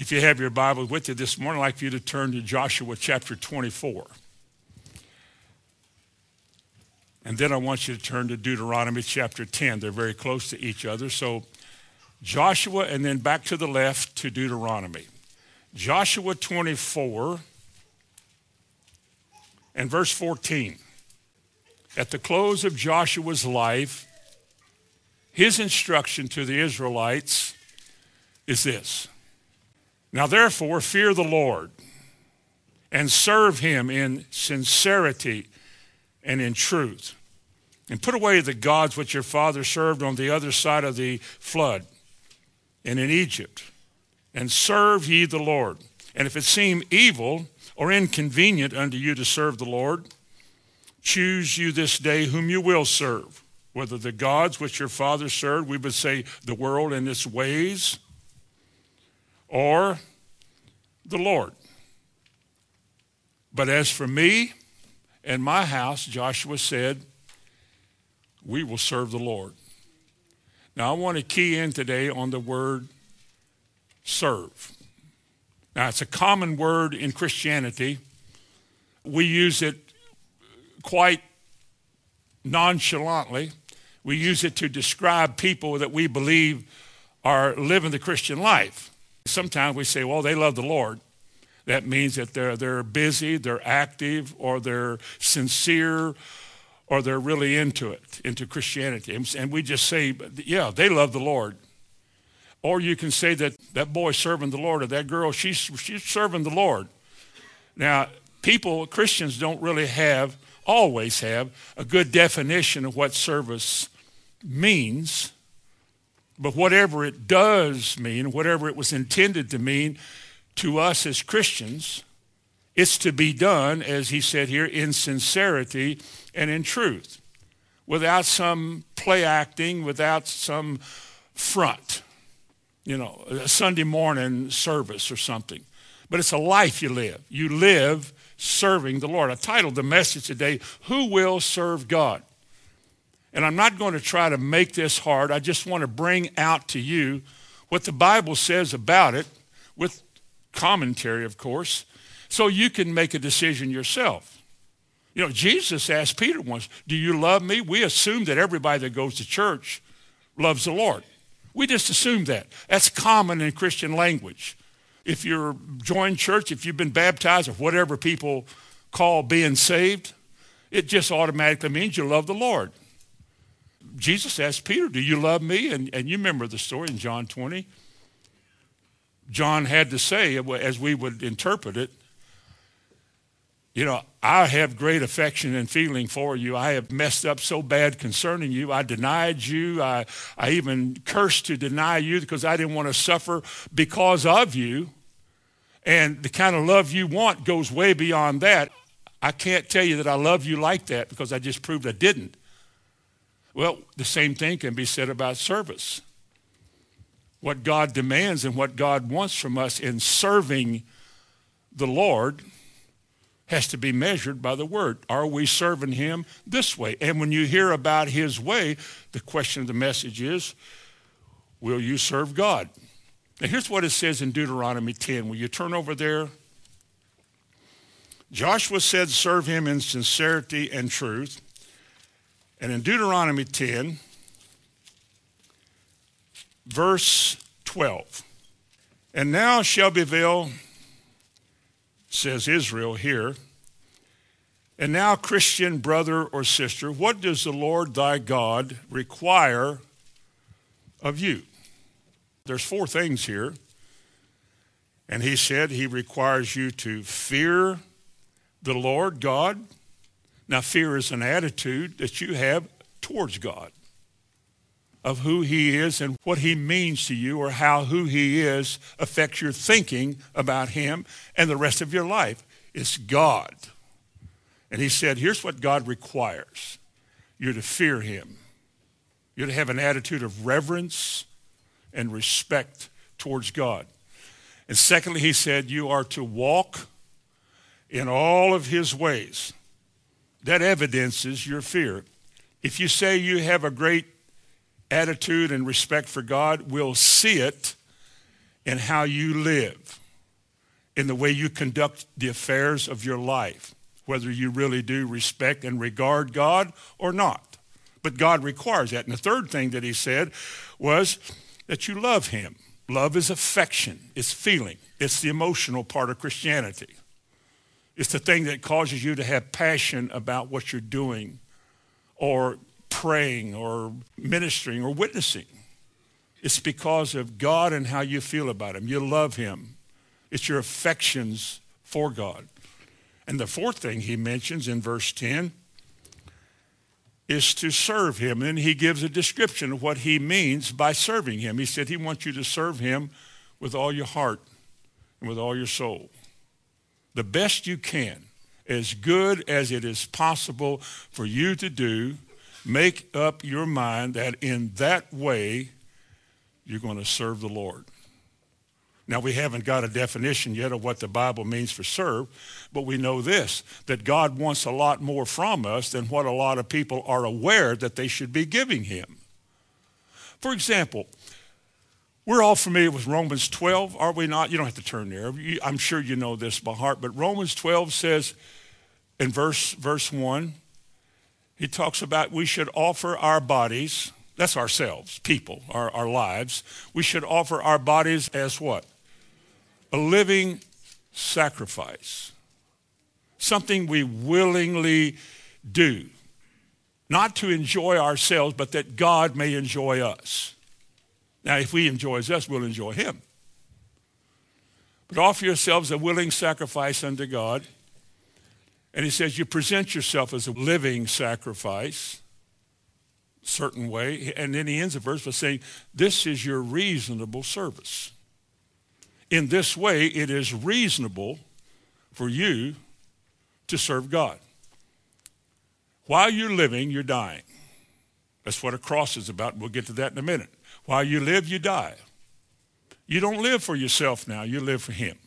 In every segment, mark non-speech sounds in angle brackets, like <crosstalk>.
If you have your Bible with you this morning, I'd like for you to turn to Joshua chapter 24. And then I want you to turn to Deuteronomy chapter 10. They're very close to each other. So Joshua and then back to the left to Deuteronomy. Joshua 24 and verse 14. At the close of Joshua's life, his instruction to the Israelites is this Now therefore, fear the Lord and serve him in sincerity and in truth. And put away the gods which your father served on the other side of the flood and in Egypt, and serve ye the Lord. And if it seem evil or inconvenient unto you to serve the Lord, choose you this day whom you will serve, whether the gods which your father served, we would say the world and its ways, or the Lord. But as for me and my house, Joshua said, we will serve the Lord. Now, I want to key in today on the word serve. Now, it's a common word in Christianity. We use it quite nonchalantly. We use it to describe people that we believe are living the Christian life. Sometimes we say, well, they love the Lord. That means that they're, they're busy, they're active, or they're sincere, or they're really into it, into Christianity. And we just say, yeah, they love the Lord. Or you can say that that boy's serving the Lord or that girl, she's, she's serving the Lord. Now, people, Christians don't really have, always have, a good definition of what service means. But whatever it does mean, whatever it was intended to mean to us as Christians, it's to be done, as he said here, in sincerity and in truth, without some play acting, without some front, you know, a Sunday morning service or something. But it's a life you live. You live serving the Lord. I titled the message today, Who Will Serve God? And I'm not going to try to make this hard. I just want to bring out to you what the Bible says about it, with commentary, of course, so you can make a decision yourself. You know, Jesus asked Peter once, Do you love me? We assume that everybody that goes to church loves the Lord. We just assume that. That's common in Christian language. If you're joined church, if you've been baptized, or whatever people call being saved, it just automatically means you love the Lord. Jesus asked Peter, Do you love me? And, and you remember the story in John 20. John had to say, as we would interpret it, you know, I have great affection and feeling for you. I have messed up so bad concerning you. I denied you. I, I even cursed to deny you because I didn't want to suffer because of you. And the kind of love you want goes way beyond that. I can't tell you that I love you like that because I just proved I didn't. Well, the same thing can be said about service. What God demands and what God wants from us in serving the Lord has to be measured by the word. Are we serving him this way? And when you hear about his way, the question of the message is, will you serve God? Now here's what it says in Deuteronomy 10. Will you turn over there? Joshua said, serve him in sincerity and truth. And in Deuteronomy 10, verse 12, and now Shelbyville says Israel here. And now, Christian brother or sister, what does the Lord thy God require of you? There's four things here. And he said he requires you to fear the Lord God. Now, fear is an attitude that you have towards God of who he is and what he means to you or how who he is affects your thinking about him and the rest of your life. It's God. And he said, here's what God requires. You're to fear him. You're to have an attitude of reverence and respect towards God. And secondly, he said, you are to walk in all of his ways. That evidences your fear. If you say you have a great attitude and respect for God, we'll see it in how you live, in the way you conduct the affairs of your life, whether you really do respect and regard God or not. But God requires that. And the third thing that he said was that you love him. Love is affection, it's feeling, it's the emotional part of Christianity. It's the thing that causes you to have passion about what you're doing or praying or ministering or witnessing. It's because of God and how you feel about him. You love him. It's your affections for God. And the fourth thing he mentions in verse 10 is to serve him. And he gives a description of what he means by serving him. He said he wants you to serve him with all your heart and with all your soul. The best you can, as good as it is possible for you to do, make up your mind that in that way you're going to serve the Lord. Now, we haven't got a definition yet of what the Bible means for serve, but we know this, that God wants a lot more from us than what a lot of people are aware that they should be giving him. For example, we're all familiar with Romans 12, are we not? You don't have to turn there. I'm sure you know this by heart, but Romans 12 says in verse, verse 1, he talks about we should offer our bodies, that's ourselves, people, our, our lives. We should offer our bodies as what? a living sacrifice, something we willingly do, not to enjoy ourselves, but that God may enjoy us. Now, if he enjoys us, we'll enjoy him. But offer yourselves a willing sacrifice unto God. And he says you present yourself as a living sacrifice, certain way. And then he ends the verse by saying, this is your reasonable service. In this way, it is reasonable for you to serve God. While you're living, you're dying. That's what a cross is about. We'll get to that in a minute. While you live, you die. You don't live for yourself now, you live for Him.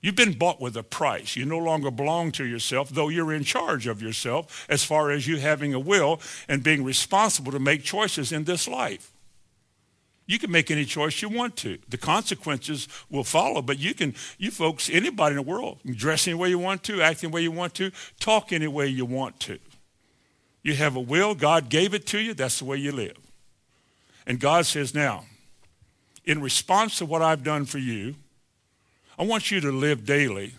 You've been bought with a price. You no longer belong to yourself, though you're in charge of yourself as far as you having a will and being responsible to make choices in this life. You can make any choice you want to. The consequences will follow, but you can, you folks, anybody in the world, dress any way you want to, act any way you want to, talk any way you want to. You have a will, God gave it to you, that's the way you live. And God says, now, in response to what I've done for you, I want you to live daily,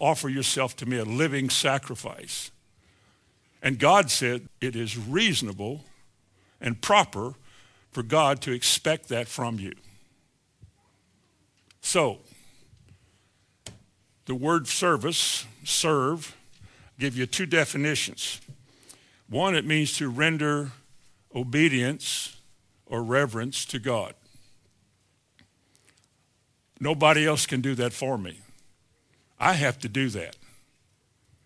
offer yourself to me a living sacrifice. And God said, it is reasonable and proper for God to expect that from you. So, the word service, serve, give you two definitions. One, it means to render obedience or reverence to God. Nobody else can do that for me. I have to do that.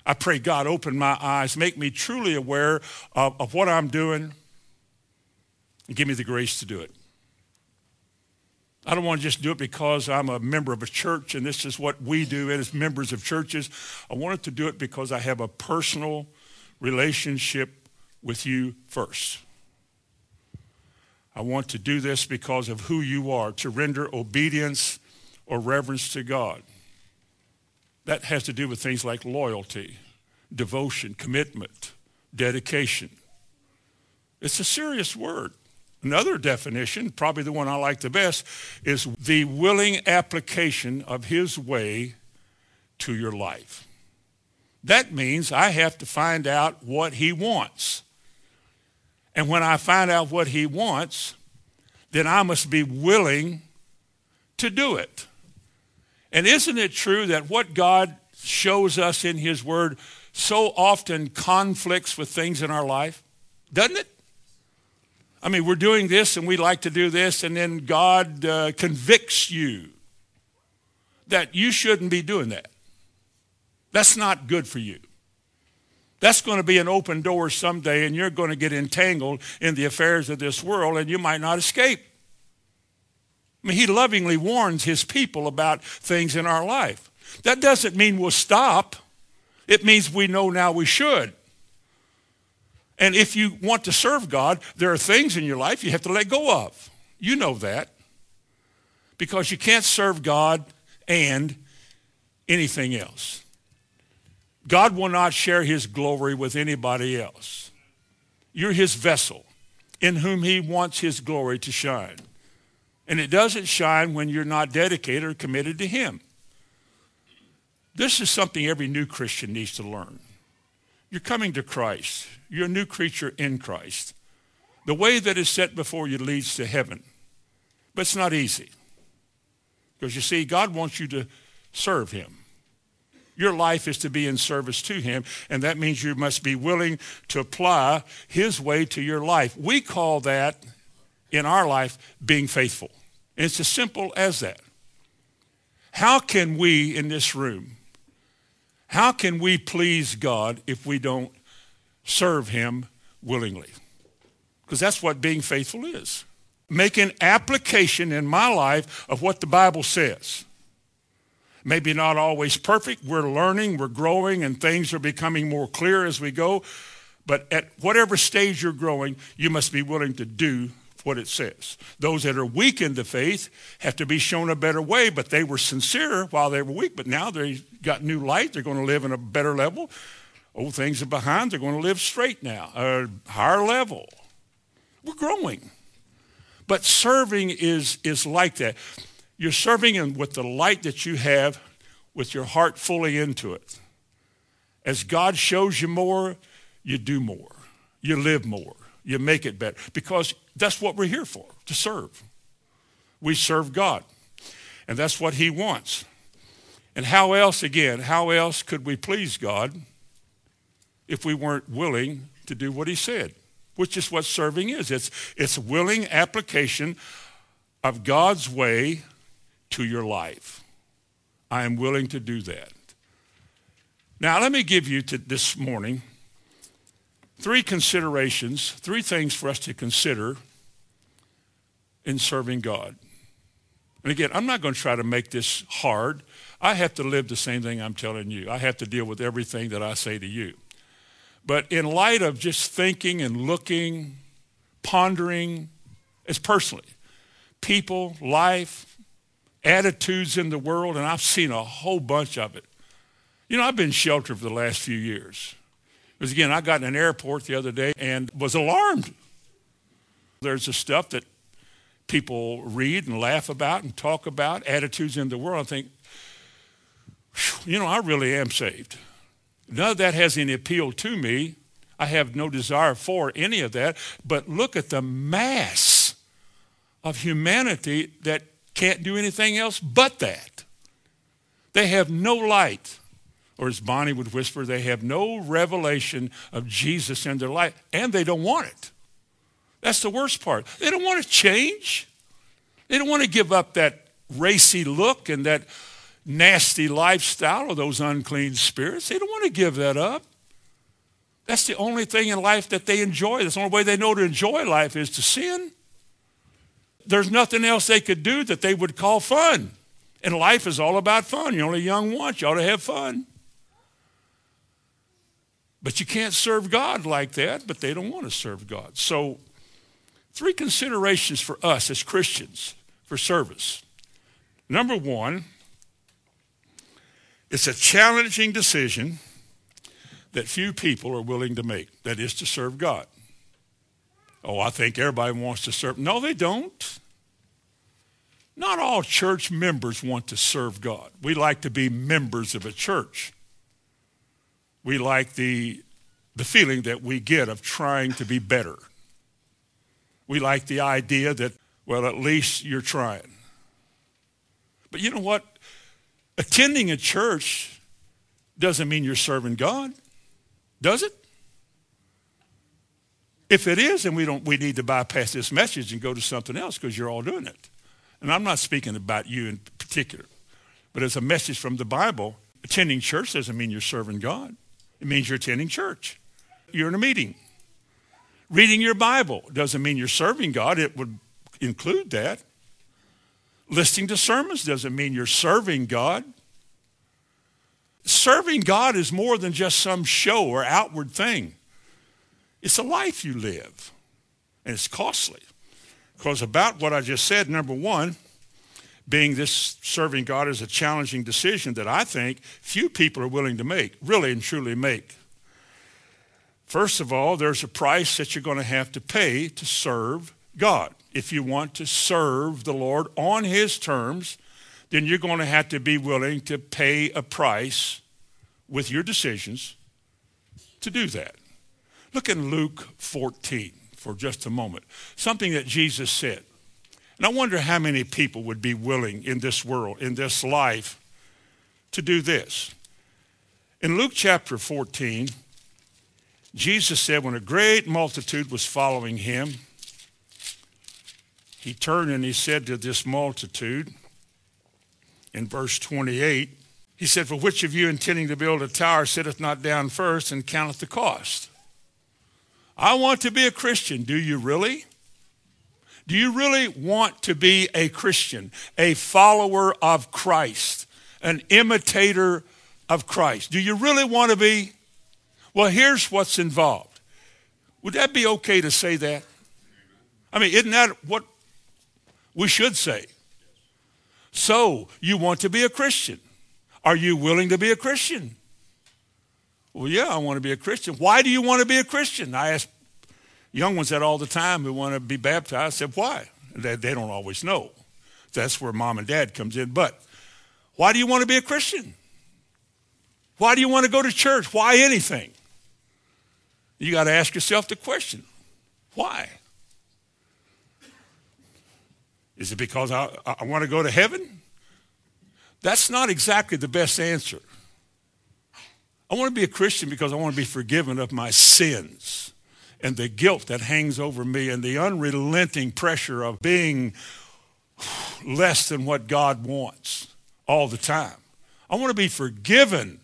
I pray God open my eyes, make me truly aware of, of what I'm doing, and give me the grace to do it. I don't want to just do it because I'm a member of a church and this is what we do as members of churches. I wanted to do it because I have a personal relationship with you first. I want to do this because of who you are, to render obedience or reverence to God. That has to do with things like loyalty, devotion, commitment, dedication. It's a serious word. Another definition, probably the one I like the best, is the willing application of his way to your life. That means I have to find out what he wants. And when I find out what he wants, then I must be willing to do it. And isn't it true that what God shows us in his word so often conflicts with things in our life? Doesn't it? I mean, we're doing this and we like to do this, and then God uh, convicts you that you shouldn't be doing that. That's not good for you. That's going to be an open door someday, and you're going to get entangled in the affairs of this world, and you might not escape. I mean, he lovingly warns his people about things in our life. That doesn't mean we'll stop. It means we know now we should. And if you want to serve God, there are things in your life you have to let go of. You know that. because you can't serve God and anything else. God will not share his glory with anybody else. You're his vessel in whom he wants his glory to shine. And it doesn't shine when you're not dedicated or committed to him. This is something every new Christian needs to learn. You're coming to Christ. You're a new creature in Christ. The way that is set before you leads to heaven. But it's not easy. Because you see, God wants you to serve him. Your life is to be in service to him, and that means you must be willing to apply his way to your life. We call that, in our life, being faithful. And it's as simple as that. How can we in this room, how can we please God if we don't serve him willingly? Because that's what being faithful is. Making application in my life of what the Bible says. Maybe not always perfect. We're learning, we're growing, and things are becoming more clear as we go. But at whatever stage you're growing, you must be willing to do what it says. Those that are weak in the faith have to be shown a better way, but they were sincere while they were weak. But now they've got new light. They're going to live in a better level. Old things are behind. They're going to live straight now, a higher level. We're growing. But serving is, is like that. You're serving Him with the light that you have, with your heart fully into it. As God shows you more, you do more. You live more. You make it better. Because that's what we're here for, to serve. We serve God. And that's what he wants. And how else, again, how else could we please God if we weren't willing to do what he said? Which is what serving is. It's, it's willing application of God's way to your life. I am willing to do that. Now, let me give you to this morning three considerations, three things for us to consider in serving God. And again, I'm not going to try to make this hard. I have to live the same thing I'm telling you. I have to deal with everything that I say to you. But in light of just thinking and looking, pondering, as personally, people, life, attitudes in the world, and I've seen a whole bunch of it. You know, I've been sheltered for the last few years. Because again, I got in an airport the other day and was alarmed. There's the stuff that people read and laugh about and talk about, attitudes in the world. I think, you know, I really am saved. None of that has any appeal to me. I have no desire for any of that. But look at the mass of humanity that can't do anything else but that. They have no light. Or as Bonnie would whisper, they have no revelation of Jesus in their life, and they don't want it. That's the worst part. They don't want to change. They don't want to give up that racy look and that nasty lifestyle of those unclean spirits. They don't want to give that up. That's the only thing in life that they enjoy. That's the only way they know to enjoy life is to sin there's nothing else they could do that they would call fun. And life is all about fun. You're only young once. You ought to have fun. But you can't serve God like that, but they don't want to serve God. So, three considerations for us as Christians for service. Number one, it's a challenging decision that few people are willing to make. That is to serve God. Oh, I think everybody wants to serve. No, they don't. Not all church members want to serve God. We like to be members of a church. We like the, the feeling that we get of trying to be better. We like the idea that, well, at least you're trying. But you know what? Attending a church doesn't mean you're serving God, does it? If it is, then we, don't, we need to bypass this message and go to something else because you're all doing it. And I'm not speaking about you in particular, but as a message from the Bible, attending church doesn't mean you're serving God. It means you're attending church. You're in a meeting. Reading your Bible doesn't mean you're serving God. It would include that. Listening to sermons doesn't mean you're serving God. Serving God is more than just some show or outward thing. It's a life you live, and it's costly. Because about what I just said, number one, being this serving God is a challenging decision that I think few people are willing to make, really and truly make. First of all, there's a price that you're going to have to pay to serve God. If you want to serve the Lord on his terms, then you're going to have to be willing to pay a price with your decisions to do that. Look in Luke 14 for just a moment. Something that Jesus said. And I wonder how many people would be willing in this world, in this life, to do this. In Luke chapter 14, Jesus said, when a great multitude was following him, he turned and he said to this multitude, in verse 28, he said, For which of you intending to build a tower sitteth not down first and counteth the cost? I want to be a Christian. Do you really? Do you really want to be a Christian, a follower of Christ, an imitator of Christ? Do you really want to be? Well, here's what's involved. Would that be okay to say that? I mean, isn't that what we should say? So, you want to be a Christian. Are you willing to be a Christian? Well, yeah, I want to be a Christian. Why do you want to be a Christian? I ask young ones that all the time who want to be baptized. I said, why? They, they don't always know. That's where mom and dad comes in. But why do you want to be a Christian? Why do you want to go to church? Why anything? You got to ask yourself the question, why? Is it because I, I want to go to heaven? That's not exactly the best answer. I want to be a Christian because I want to be forgiven of my sins and the guilt that hangs over me and the unrelenting pressure of being less than what God wants all the time. I want to be forgiven.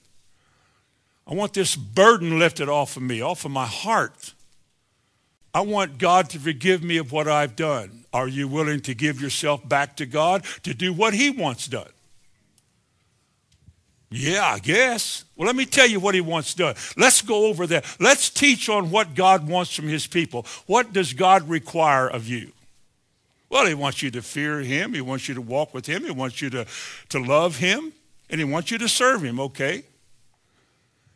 I want this burden lifted off of me, off of my heart. I want God to forgive me of what I've done. Are you willing to give yourself back to God to do what he wants done? Yeah, I guess. Well, let me tell you what he wants done. Let's go over that. Let's teach on what God wants from his people. What does God require of you? Well, he wants you to fear him. He wants you to walk with him. He wants you to, to love him. And he wants you to serve him, okay?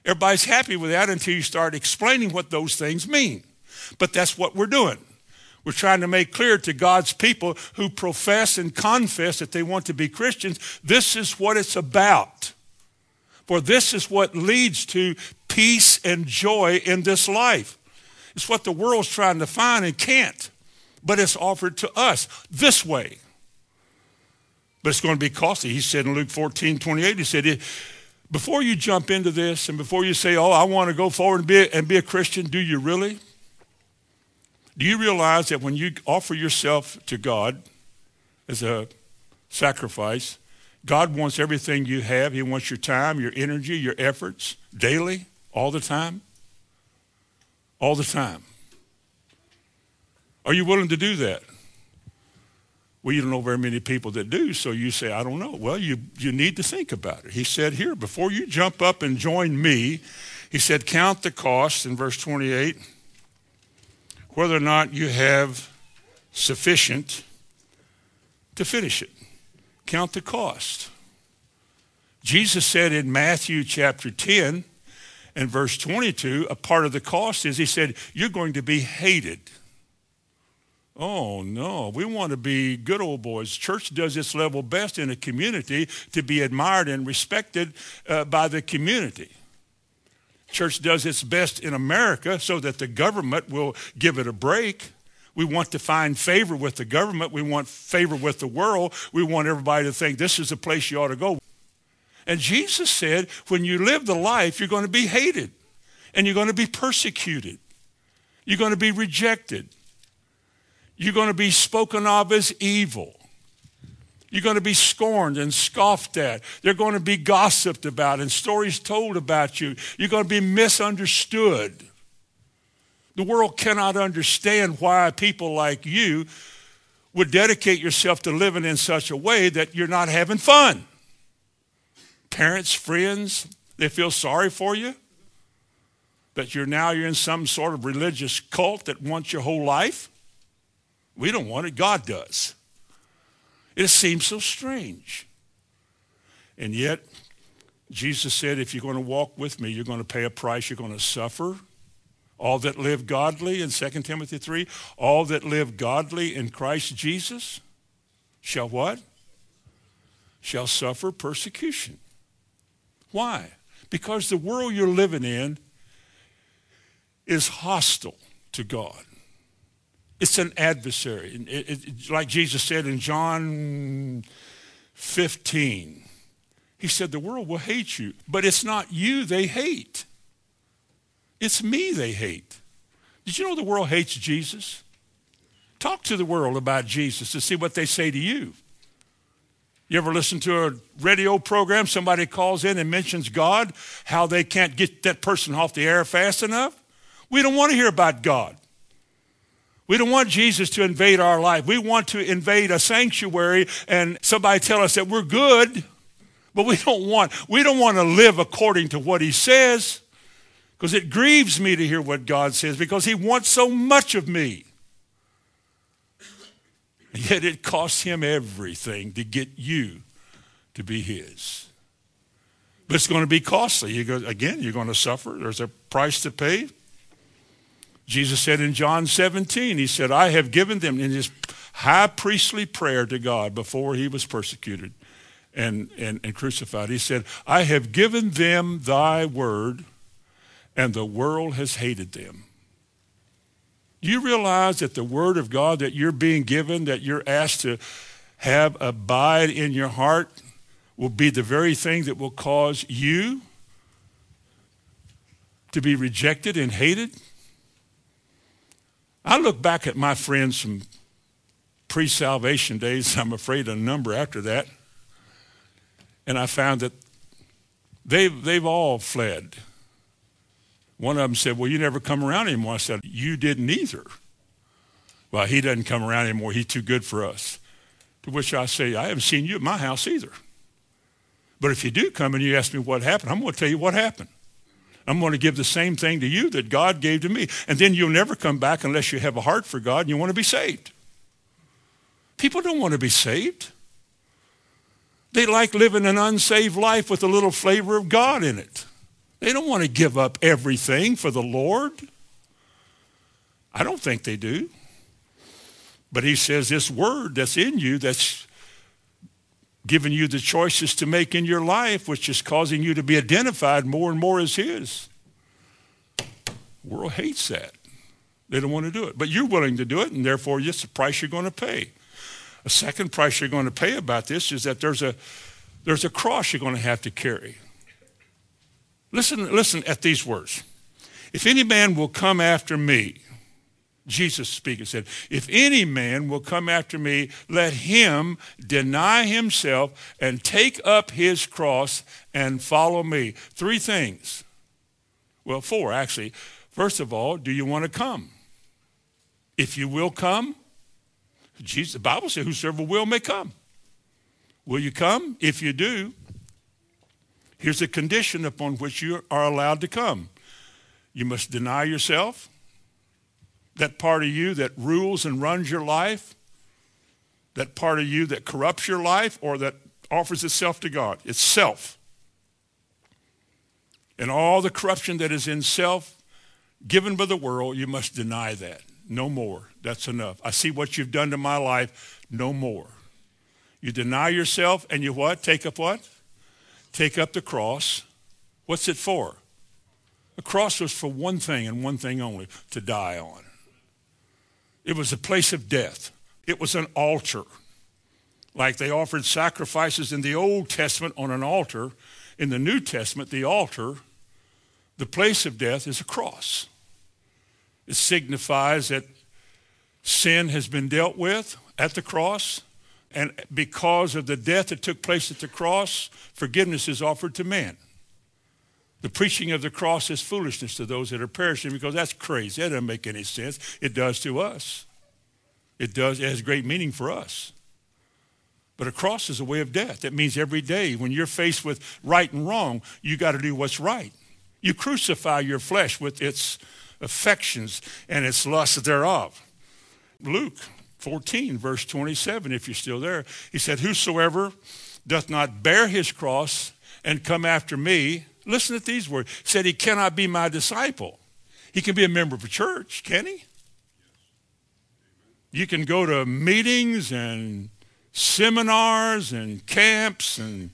Everybody's happy with that until you start explaining what those things mean. But that's what we're doing. We're trying to make clear to God's people who profess and confess that they want to be Christians, this is what it's about. For this is what leads to peace and joy in this life. It's what the world's trying to find and can't, but it's offered to us this way. But it's going to be costly. He said in Luke 14, 28, he said, before you jump into this and before you say, oh, I want to go forward and be, a, and be a Christian, do you really? Do you realize that when you offer yourself to God as a sacrifice, God wants everything you have. He wants your time, your energy, your efforts, daily, all the time. All the time. Are you willing to do that? Well, you don't know very many people that do, so you say, I don't know. Well, you, you need to think about it. He said here, before you jump up and join me, he said, count the cost in verse 28, whether or not you have sufficient to finish it. Count the cost. Jesus said in Matthew chapter 10 and verse 22, a part of the cost is he said, You're going to be hated. Oh, no. We want to be good old boys. Church does its level best in a community to be admired and respected uh, by the community. Church does its best in America so that the government will give it a break. We want to find favor with the government. We want favor with the world. We want everybody to think this is the place you ought to go. And Jesus said, when you live the life, you're going to be hated and you're going to be persecuted. You're going to be rejected. You're going to be spoken of as evil. You're going to be scorned and scoffed at. They're going to be gossiped about and stories told about you. You're going to be misunderstood. The world cannot understand why people like you would dedicate yourself to living in such a way that you're not having fun. Parents, friends, they feel sorry for you. That you're now you're in some sort of religious cult that wants your whole life. We don't want it, God does. It seems so strange. And yet, Jesus said, if you're going to walk with me, you're going to pay a price. You're going to suffer. All that live godly in 2 Timothy 3, all that live godly in Christ Jesus shall what? Shall suffer persecution. Why? Because the world you're living in is hostile to God. It's an adversary. It, it, like Jesus said in John 15, he said, the world will hate you, but it's not you they hate. It's me they hate. Did you know the world hates Jesus? Talk to the world about Jesus to see what they say to you. You ever listen to a radio program, somebody calls in and mentions God, how they can't get that person off the air fast enough? We don't want to hear about God. We don't want Jesus to invade our life. We want to invade a sanctuary and somebody tell us that we're good, but we don't want, we don't want to live according to what he says because it grieves me to hear what God says because he wants so much of me. Yet it costs him everything to get you to be his. But it's going to be costly. You go, again, you're going to suffer. There's a price to pay. Jesus said in John 17, he said, I have given them in his high priestly prayer to God before he was persecuted and, and, and crucified. He said, I have given them thy word, and the world has hated them. Do you realize that the word of God that you're being given, that you're asked to have abide in your heart, will be the very thing that will cause you to be rejected and hated? I look back at my friends from pre-salvation days, <laughs> I'm afraid a number after that, and I found that they've, they've all fled. One of them said, well, you never come around anymore. I said, you didn't either. Well, he doesn't come around anymore. He's too good for us. To which I say, I haven't seen you at my house either. But if you do come and you ask me what happened, I'm going to tell you what happened. I'm going to give the same thing to you that God gave to me. And then you'll never come back unless you have a heart for God and you want to be saved. People don't want to be saved. They like living an unsaved life with a little flavor of God in it. They don't want to give up everything for the Lord. I don't think they do. But he says this word that's in you that's given you the choices to make in your life, which is causing you to be identified more and more as his. The world hates that. They don't want to do it. But you're willing to do it, and therefore it's the price you're going to pay. A second price you're going to pay about this is that there's a, there's a cross you're going to have to carry. Listen, listen at these words. If any man will come after me, Jesus speaking said, If any man will come after me, let him deny himself and take up his cross and follow me. Three things. Well, four actually. First of all, do you want to come? If you will come, Jesus, the Bible says, whosoever will may come. Will you come? If you do, here's a condition upon which you are allowed to come. You must deny yourself that part of you that rules and runs your life, that part of you that corrupts your life or that offers itself to God. It's self. And all the corruption that is in self given by the world, you must deny that. No more. That's enough. I see what you've done to my life. No more. You deny yourself and you what? Take up what? Take up the cross. What's it for? The cross was for one thing and one thing only, to die on. It was a place of death. It was an altar. Like they offered sacrifices in the Old Testament on an altar, in the New Testament, the altar, the place of death is a cross. It signifies that sin has been dealt with at the cross, and because of the death that took place at the cross, forgiveness is offered to man. The preaching of the cross is foolishness to those that are perishing because that's crazy. That doesn't make any sense. It does to us. It does. It has great meaning for us. But a cross is a way of death. That means every day when you're faced with right and wrong, you got to do what's right. You crucify your flesh with its affections and its lusts thereof. Luke 14, verse 27, if you're still there. He said, Whosoever doth not bear his cross and come after me, listen to these words. Said, He cannot be my disciple. He can be a member of a church, can he? You can go to meetings and seminars and camps and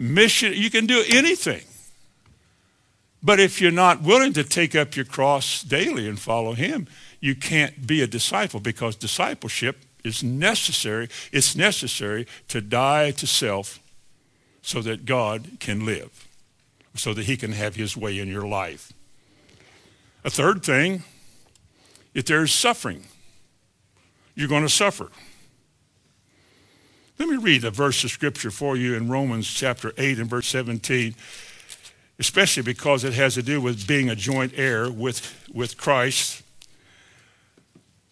mission. You can do anything. But if you're not willing to take up your cross daily and follow him, you can't be a disciple because discipleship is necessary. It's necessary to die to self so that God can live, so that he can have his way in your life. A third thing, if there's suffering, you're going to suffer. Let me read a verse of scripture for you in Romans chapter 8 and verse 17, especially because it has to do with being a joint heir with, with Christ.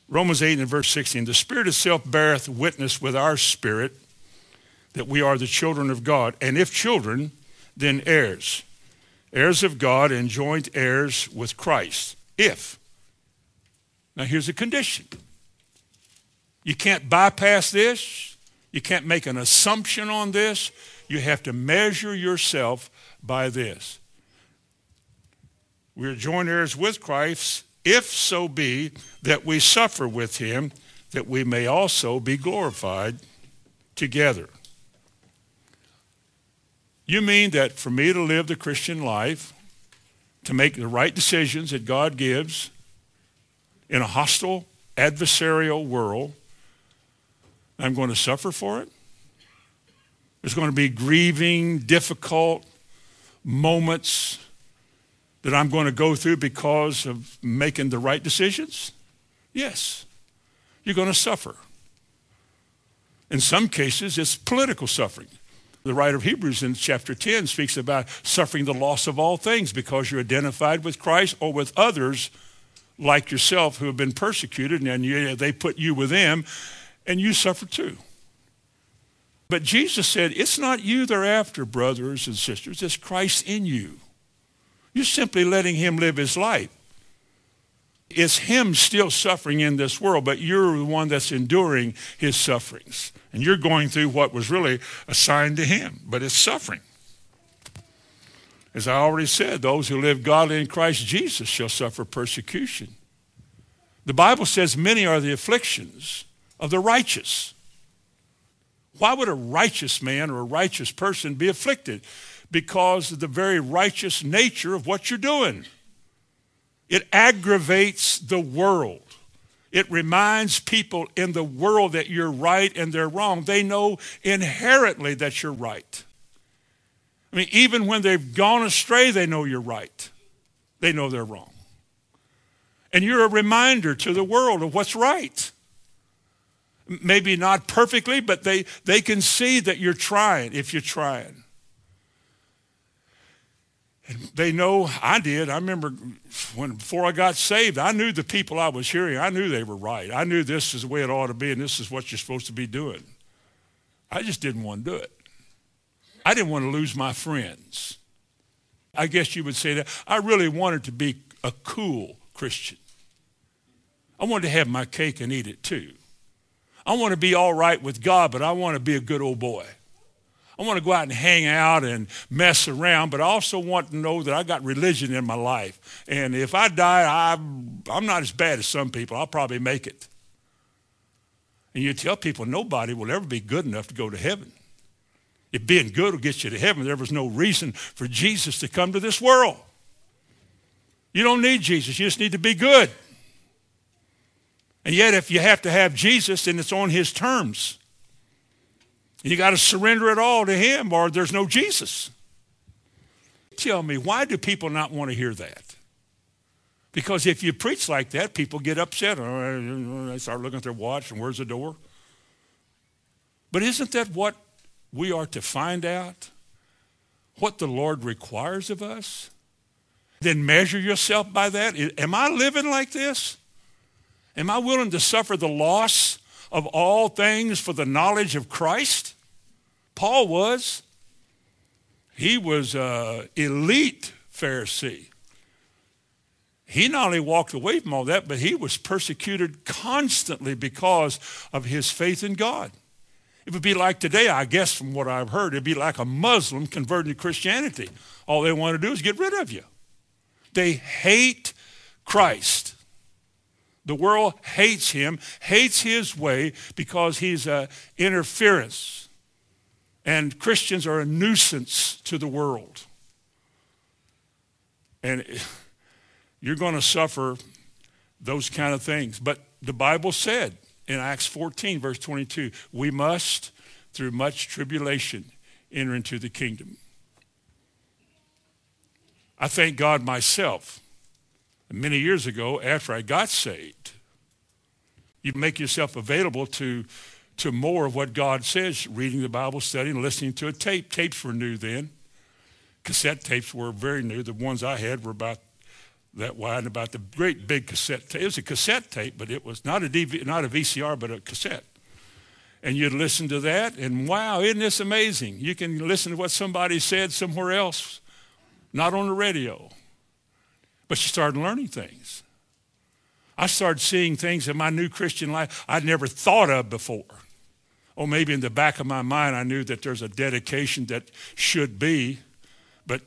Romans 8 and verse 16, the Spirit itself beareth witness with our spirit that we are the children of God. And if children, then heirs, heirs of God and joint heirs with Christ. If. Now here's a condition. You can't bypass this. You can't make an assumption on this. You have to measure yourself by this. We are joint heirs with Christ, if so be that we suffer with him, that we may also be glorified together. You mean that for me to live the Christian life, to make the right decisions that God gives in a hostile, adversarial world, I'm going to suffer for it? There's going to be grieving, difficult moments that I'm going to go through because of making the right decisions? Yes. You're going to suffer. In some cases, it's political suffering. The writer of Hebrews in chapter 10 speaks about suffering the loss of all things because you're identified with Christ or with others like yourself who have been persecuted and they put you with them and you suffer too. But Jesus said, it's not you they're after, brothers and sisters. It's Christ in you. You're simply letting him live his life. It's him still suffering in this world, but you're the one that's enduring his sufferings. And you're going through what was really assigned to him, but it's suffering. As I already said, those who live godly in Christ Jesus shall suffer persecution. The Bible says many are the afflictions of the righteous. Why would a righteous man or a righteous person be afflicted? Because of the very righteous nature of what you're doing. It aggravates the world. It reminds people in the world that you're right and they're wrong. They know inherently that you're right. I mean, even when they've gone astray, they know you're right. They know they're wrong. And you're a reminder to the world of what's right. Maybe not perfectly, but they, they can see that you're trying if you're trying. And they know I did. I remember when before I got saved, I knew the people I was hearing. I knew they were right. I knew this is the way it ought to be, and this is what you're supposed to be doing. I just didn't want to do it. I didn't want to lose my friends. I guess you would say that. I really wanted to be a cool Christian. I wanted to have my cake and eat it too. I want to be all right with God, but I want to be a good old boy. I want to go out and hang out and mess around, but I also want to know that I got religion in my life. And if I die, I'm, I'm not as bad as some people. I'll probably make it. And you tell people nobody will ever be good enough to go to heaven. If being good will get you to heaven, there was no reason for Jesus to come to this world. You don't need Jesus, you just need to be good. And yet, if you have to have Jesus, then it's on his terms. You got to surrender it all to him or there's no Jesus. Tell me, why do people not want to hear that? Because if you preach like that, people get upset. Oh, they start looking at their watch and where's the door? But isn't that what we are to find out? What the Lord requires of us? Then measure yourself by that. Am I living like this? Am I willing to suffer the loss of all things for the knowledge of Christ? Paul was. He was an elite Pharisee. he not only walked away from all that, but he was persecuted constantly because of his faith in God. It would be like today, I guess, from what I've heard, it'd be like a Muslim converting to Christianity. All they want to do is get rid of you. They hate Christ. The world hates him, hates his way because he's an interference. And Christians are a nuisance to the world. And you're going to suffer those kind of things. But the Bible said in Acts 14, verse 22, we must, through much tribulation, enter into the kingdom. I thank God myself. Many years ago, after I got saved, you make yourself available to, to more of what God says, reading the Bible, studying, listening to a tape. Tapes were new then. Cassette tapes were very new. The ones I had were about that wide, and about the great big cassette tape. It was a cassette tape, but it was not a, DV, not a VCR, but a cassette. And you'd listen to that, and wow, isn't this amazing? You can listen to what somebody said somewhere else, not on the radio. But you started learning things. I started seeing things in my new Christian life I'd never thought of before. Or maybe in the back of my mind, I knew that there's a dedication that should be, but,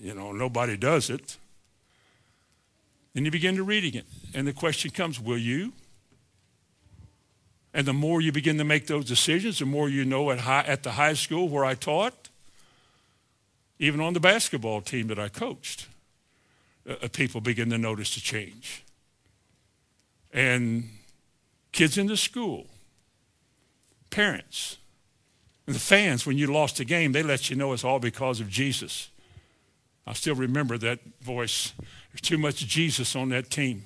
you know, nobody does it. Then you begin to reading it. And the question comes, will you? And the more you begin to make those decisions, the more you know at, high, at the high school where I taught, even on the basketball team that I coached, uh, uh people begin to notice the change. And kids in the school, parents, and the fans, when you lost a game, they let you know it's all because of Jesus. I still remember that voice. There's too much Jesus on that team.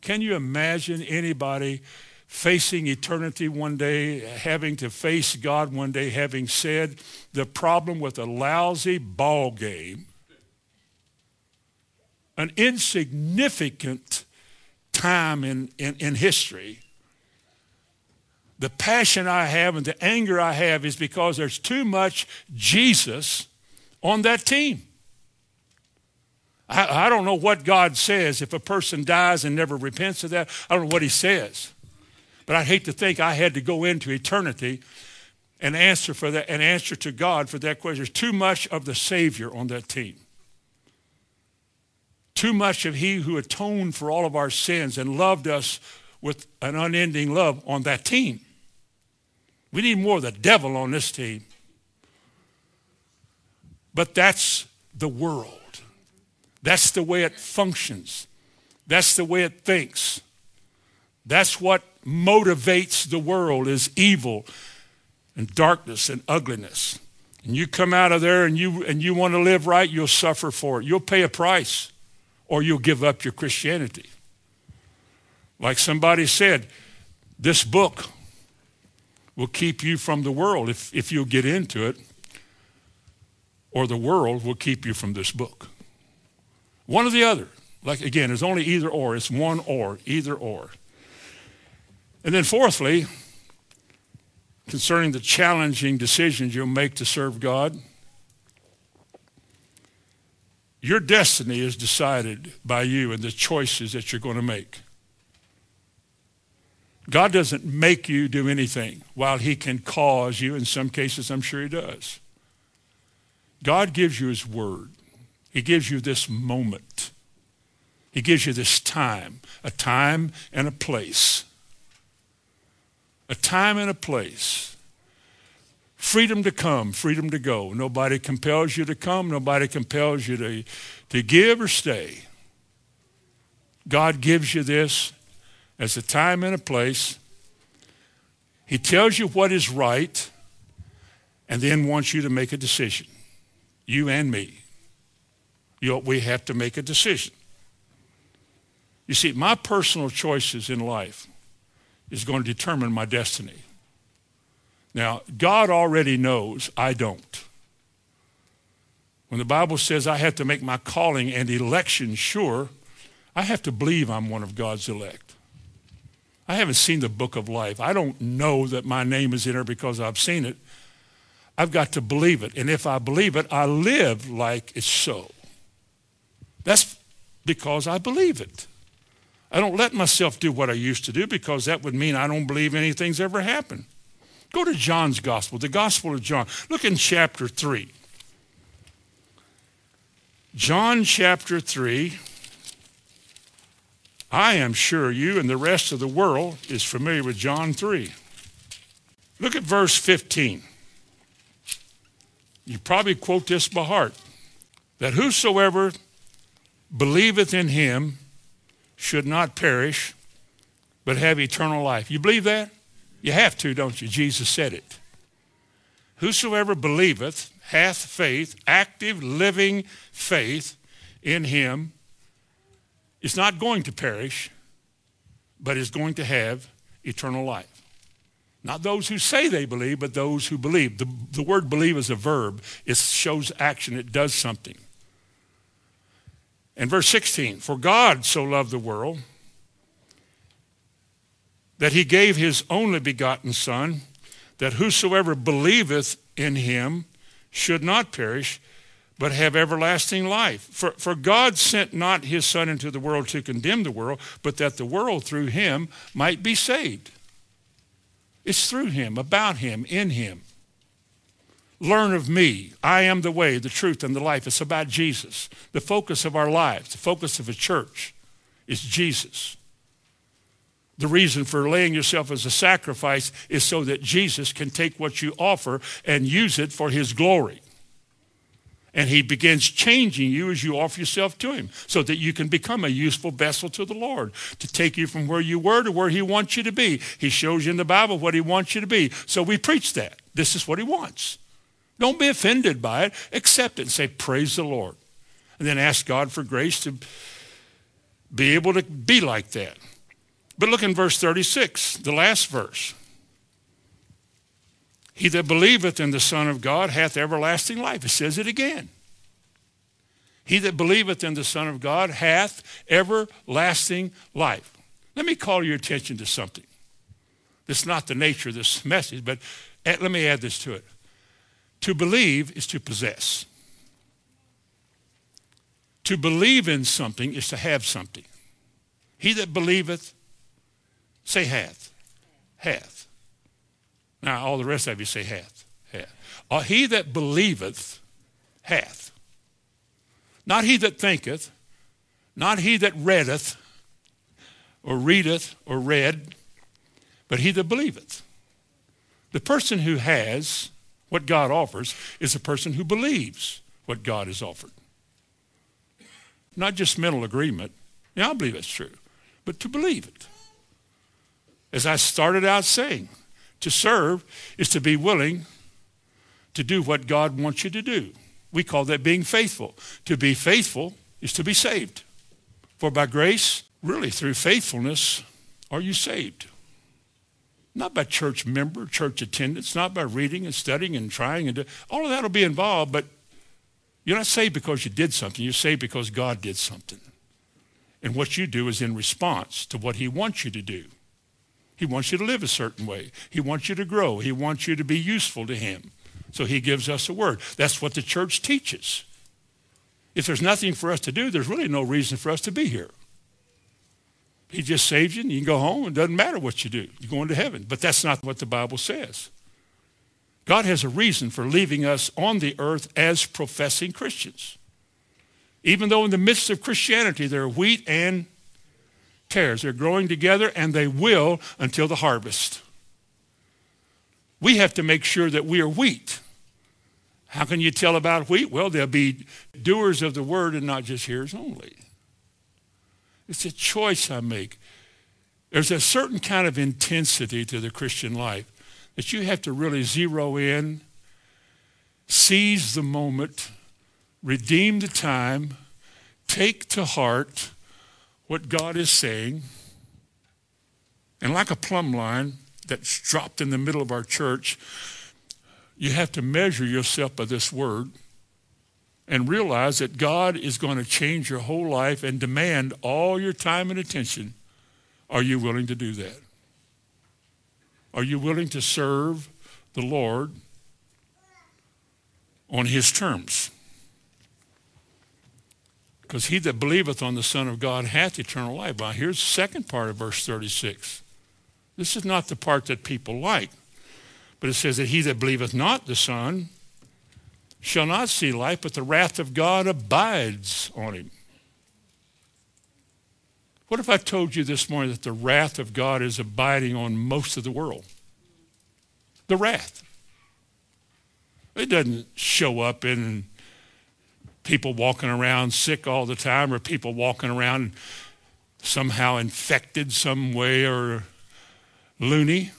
Can you imagine anybody facing eternity one day, having to face God one day, having said the problem with a lousy ball game, an insignificant time in, in, in history, the passion I have and the anger I have is because there's too much Jesus on that team. I, I don't know what God says if a person dies and never repents of that. I don't know what he says. But I hate to think I had to go into eternity and answer for that and answer to God for that question. There's too much of the Savior on that team. Too much of He who atoned for all of our sins and loved us with an unending love on that team. We need more of the devil on this team. But that's the world. That's the way it functions. That's the way it thinks. That's what motivates the world is evil and darkness and ugliness. And you come out of there and you, and you want to live right, you'll suffer for it. You'll pay a price or you'll give up your Christianity. Like somebody said, this book will keep you from the world if, if you'll get into it, or the world will keep you from this book. One or the other. Like, again, it's only either or. It's one or, either or. And then, fourthly, concerning the challenging decisions you'll make to serve God, your destiny is decided by you and the choices that you're going to make. God doesn't make you do anything while he can cause you. In some cases, I'm sure he does. God gives you his word. He gives you this moment. He gives you this time, a time and a place. A time and a place. Freedom to come, freedom to go. Nobody compels you to come. Nobody compels you to, to give or stay. God gives you this as a time and a place. He tells you what is right and then wants you to make a decision. You and me you know, we have to make a decision. You see, my personal choices in life is going to determine my destiny. Now, God already knows I don't. When the Bible says I have to make my calling and election sure, I have to believe I'm one of God's elect. I haven't seen the book of life. I don't know that my name is in there because I've seen it. I've got to believe it. And if I believe it, I live like it's so. That's because I believe it. I don't let myself do what I used to do because that would mean I don't believe anything's ever happened. Go to John's Gospel, the Gospel of John. Look in chapter 3. John chapter 3. I am sure you and the rest of the world is familiar with John 3. Look at verse 15. You probably quote this by heart that whosoever believeth in him should not perish, but have eternal life. You believe that? You have to, don't you? Jesus said it. Whosoever believeth hath faith, active, living faith in him, is not going to perish, but is going to have eternal life. Not those who say they believe, but those who believe. The, the word believe is a verb. It shows action. It does something. And verse 16, for God so loved the world that he gave his only begotten Son, that whosoever believeth in him should not perish, but have everlasting life. For, for God sent not his Son into the world to condemn the world, but that the world through him might be saved. It's through him, about him, in him. Learn of me. I am the way, the truth, and the life. It's about Jesus. The focus of our lives, the focus of a church is Jesus. The reason for laying yourself as a sacrifice is so that Jesus can take what you offer and use it for his glory. And he begins changing you as you offer yourself to him so that you can become a useful vessel to the Lord to take you from where you were to where he wants you to be. He shows you in the Bible what he wants you to be. So we preach that. This is what he wants. Don't be offended by it. Accept it and say, Praise the Lord. And then ask God for grace to be able to be like that. But look in verse 36, the last verse. He that believeth in the Son of God hath everlasting life. It says it again. He that believeth in the Son of God hath everlasting life. Let me call your attention to something. Is not the nature of this message, but let me add this to it. To believe is to possess. To believe in something is to have something. He that believeth, say hath. Hath. Now, all the rest of you say hath. Hath. Uh, he that believeth hath. Not he that thinketh, not he that readeth, or readeth, or read, but he that believeth. The person who has what God offers is a person who believes what God has offered. Not just mental agreement. Yeah, I believe it's true, but to believe it. As I started out saying, to serve is to be willing to do what God wants you to do. We call that being faithful. To be faithful is to be saved. For by grace, really through faithfulness, are you saved. Not by church member, church attendance, not by reading and studying and trying and do, all of that will be involved, but you're not saved because you did something. You're saved because God did something. And what you do is in response to what he wants you to do. He wants you to live a certain way. He wants you to grow. He wants you to be useful to him. So he gives us a word. That's what the church teaches. If there's nothing for us to do, there's really no reason for us to be here. He just saves you and you can go home. It doesn't matter what you do. You're going to heaven. But that's not what the Bible says. God has a reason for leaving us on the earth as professing Christians. Even though in the midst of Christianity there are wheat and tares. They're growing together and they will until the harvest. We have to make sure that we are wheat. How can you tell about wheat? Well, they'll be doers of the word and not just hearers only. It's a choice I make. There's a certain kind of intensity to the Christian life that you have to really zero in, seize the moment, redeem the time, take to heart what God is saying. And like a plumb line that's dropped in the middle of our church, you have to measure yourself by this word and realize that God is going to change your whole life and demand all your time and attention. Are you willing to do that? Are you willing to serve the Lord on his terms? Because he that believeth on the Son of God hath eternal life. Now, here's the second part of verse 36. This is not the part that people like. But it says that he that believeth not the Son shall not see life, but the wrath of God abides on him. What if I told you this morning that the wrath of God is abiding on most of the world? The wrath. It doesn't show up in people walking around sick all the time or people walking around somehow infected some way or loony.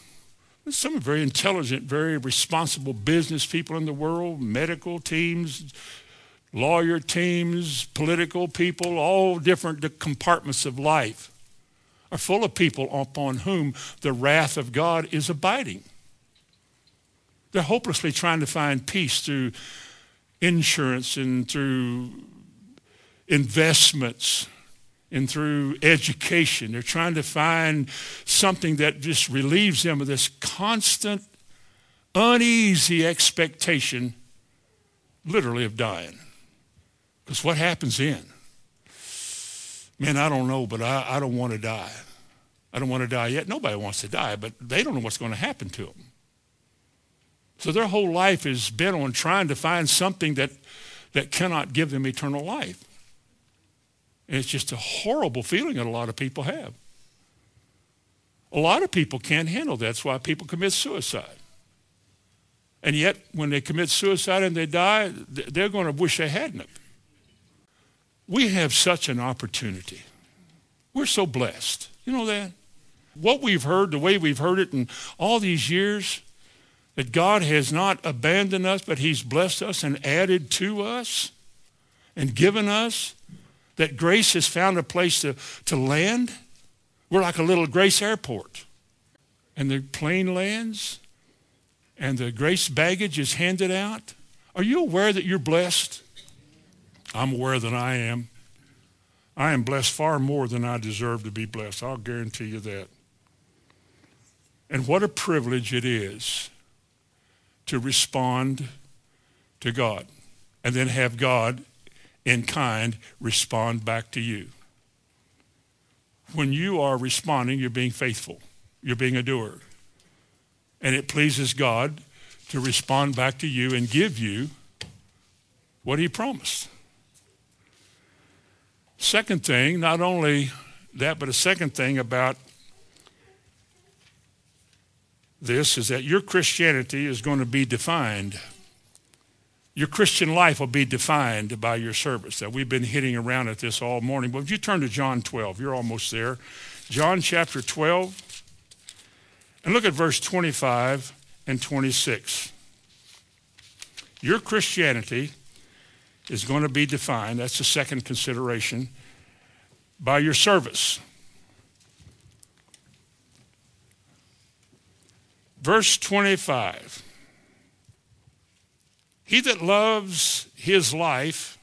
Some very intelligent, very responsible business people in the world, medical teams, lawyer teams, political people, all different compartments of life are full of people upon whom the wrath of God is abiding. They're hopelessly trying to find peace through insurance and through investments and through education. They're trying to find something that just relieves them of this constant, uneasy expectation, literally, of dying. Because what happens then? Man, I don't know, but I, I don't want to die. I don't want to die yet. Nobody wants to die, but they don't know what's going to happen to them. So their whole life is bent on trying to find something that, that cannot give them eternal life. And it's just a horrible feeling that a lot of people have. A lot of people can't handle that. That's why people commit suicide. And yet, when they commit suicide and they die, they're going to wish they hadn't. We have such an opportunity. We're so blessed. You know that? What we've heard, the way we've heard it in all these years, that God has not abandoned us, but he's blessed us and added to us and given us, that grace has found a place to, to land. We're like a little grace airport. And the plane lands and the grace baggage is handed out. Are you aware that you're blessed? I'm aware that I am. I am blessed far more than I deserve to be blessed. I'll guarantee you that. And what a privilege it is to respond to God and then have God in kind respond back to you. When you are responding, you're being faithful. You're being a doer. And it pleases God to respond back to you and give you what he promised. Second thing, not only that, but a second thing about this is that your Christianity is going to be defined. Your Christian life will be defined by your service. That we've been hitting around at this all morning. But if you turn to John 12, you're almost there. John chapter 12, and look at verse 25 and 26. Your Christianity is going to be defined, that's the second consideration, by your service. Verse 25 He that loves his life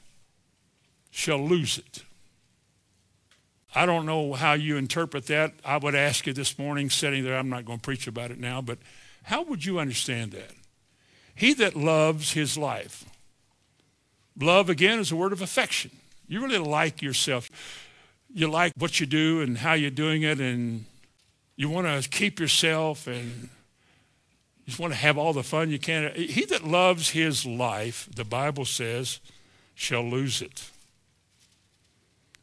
shall lose it. I don't know how you interpret that. I would ask you this morning, sitting there, I'm not going to preach about it now, but how would you understand that? He that loves his life. Love, again, is a word of affection. You really like yourself. You like what you do and how you're doing it, and you want to keep yourself and just want to have all the fun you can. He that loves his life, the Bible says, shall lose it.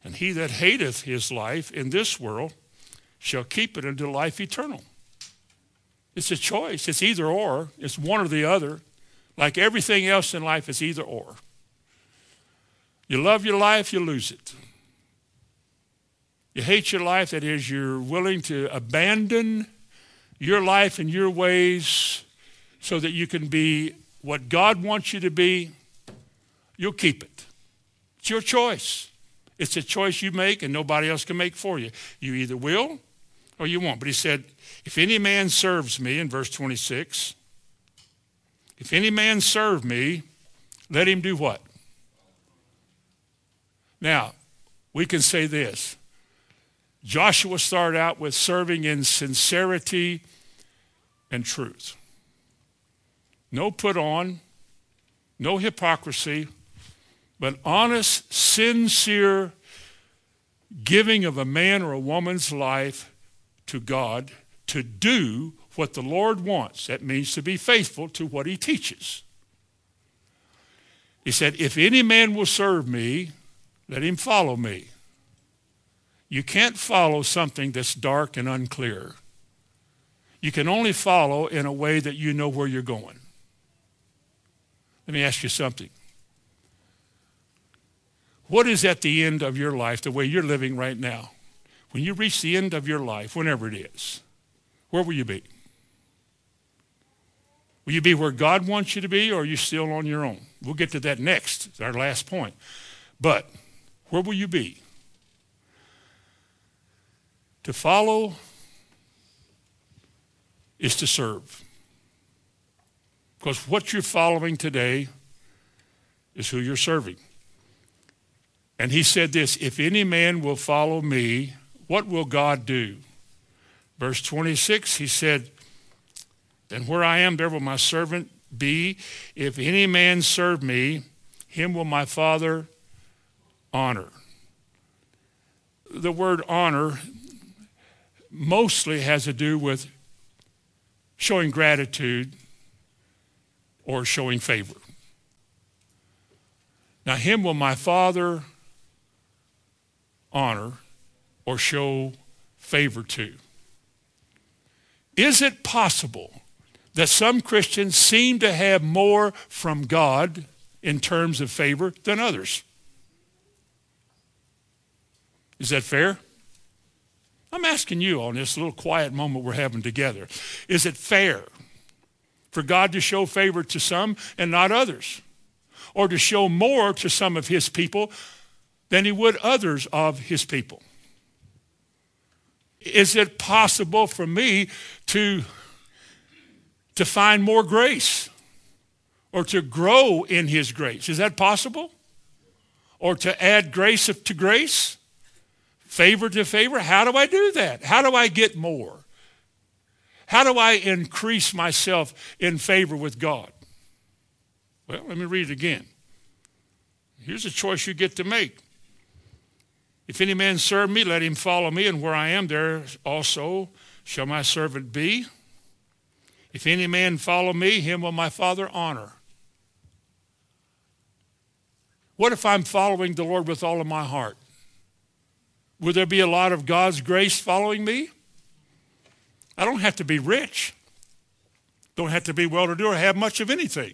And he that hateth his life in this world shall keep it unto life eternal. It's a choice. It's either or. It's one or the other. Like everything else in life, it's either or. You love your life, you lose it. You hate your life, that is, you're willing to abandon your life and your ways so that you can be what God wants you to be, you'll keep it. It's your choice. It's a choice you make and nobody else can make for you. You either will or you won't. But he said, if any man serves me, in verse 26, if any man serve me, let him do what? Now, we can say this. Joshua started out with serving in sincerity and truth. No put on, no hypocrisy, but honest, sincere giving of a man or a woman's life to God to do what the Lord wants. That means to be faithful to what he teaches. He said, If any man will serve me, let him follow me. You can't follow something that's dark and unclear. You can only follow in a way that you know where you're going. Let me ask you something. What is at the end of your life, the way you're living right now? When you reach the end of your life, whenever it is, where will you be? Will you be where God wants you to be, or are you still on your own? We'll get to that next, our last point. But where will you be? To follow is to serve. Because what you're following today is who you're serving. And he said this If any man will follow me, what will God do? Verse 26, he said, Then where I am, there will my servant be. If any man serve me, him will my Father honor. The word honor mostly has to do with showing gratitude or showing favor. Now, him will my Father honor or show favor to. Is it possible that some Christians seem to have more from God in terms of favor than others? Is that fair? I'm asking you on this little quiet moment we're having together. Is it fair for God to show favor to some and not others? Or to show more to some of his people than he would others of his people? Is it possible for me to, to find more grace or to grow in his grace? Is that possible? Or to add grace to grace? Favor to favor? How do I do that? How do I get more? How do I increase myself in favor with God? Well, let me read it again. Here's a choice you get to make. If any man serve me, let him follow me, and where I am, there also shall my servant be. If any man follow me, him will my Father honor. What if I'm following the Lord with all of my heart? Will there be a lot of God's grace following me? I don't have to be rich. Don't have to be well-to-do or have much of anything.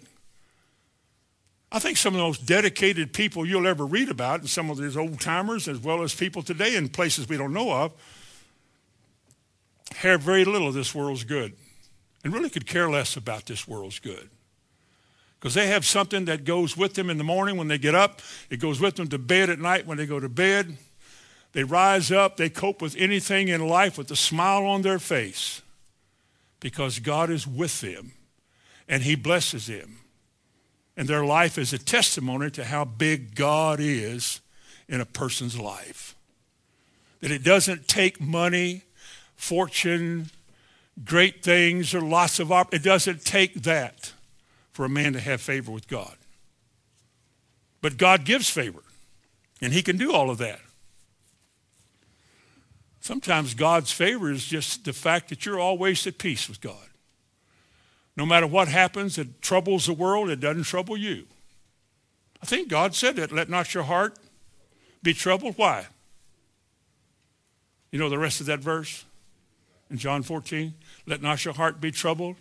I think some of the most dedicated people you'll ever read about, and some of these old timers, as well as people today in places we don't know of, have very little of this world's good and really could care less about this world's good. Because they have something that goes with them in the morning when they get up, it goes with them to bed at night when they go to bed. They rise up, they cope with anything in life with a smile on their face because God is with them and He blesses them. And their life is a testimony to how big God is in a person's life. That it doesn't take money, fortune, great things, or lots of it doesn't take that for a man to have favor with God. But God gives favor, and he can do all of that. Sometimes God's favor is just the fact that you're always at peace with God. No matter what happens, it troubles the world, it doesn't trouble you. I think God said that. Let not your heart be troubled. Why? You know the rest of that verse in John 14? Let not your heart be troubled.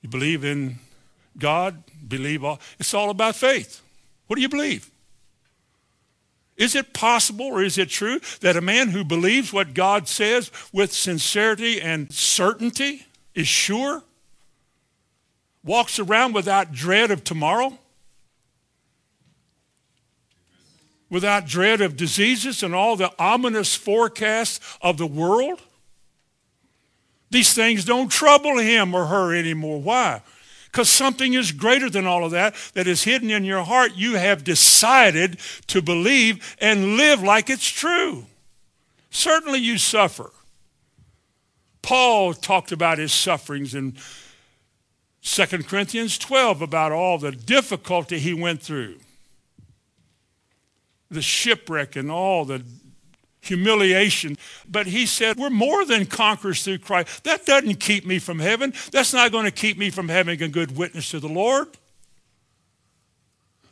You believe in God, believe all. It's all about faith. What do you believe? Is it possible or is it true that a man who believes what God says with sincerity and certainty is sure walks around without dread of tomorrow, without dread of diseases and all the ominous forecasts of the world. These things don't trouble him or her anymore. Why? Because something is greater than all of that that is hidden in your heart. You have decided to believe and live like it's true. Certainly you suffer. Paul talked about his sufferings in 2 Corinthians 12 about all the difficulty he went through. the shipwreck and all the humiliation. But he said, We're more than conquerors through Christ. That doesn't keep me from heaven. That's not going to keep me from having a good witness to the Lord.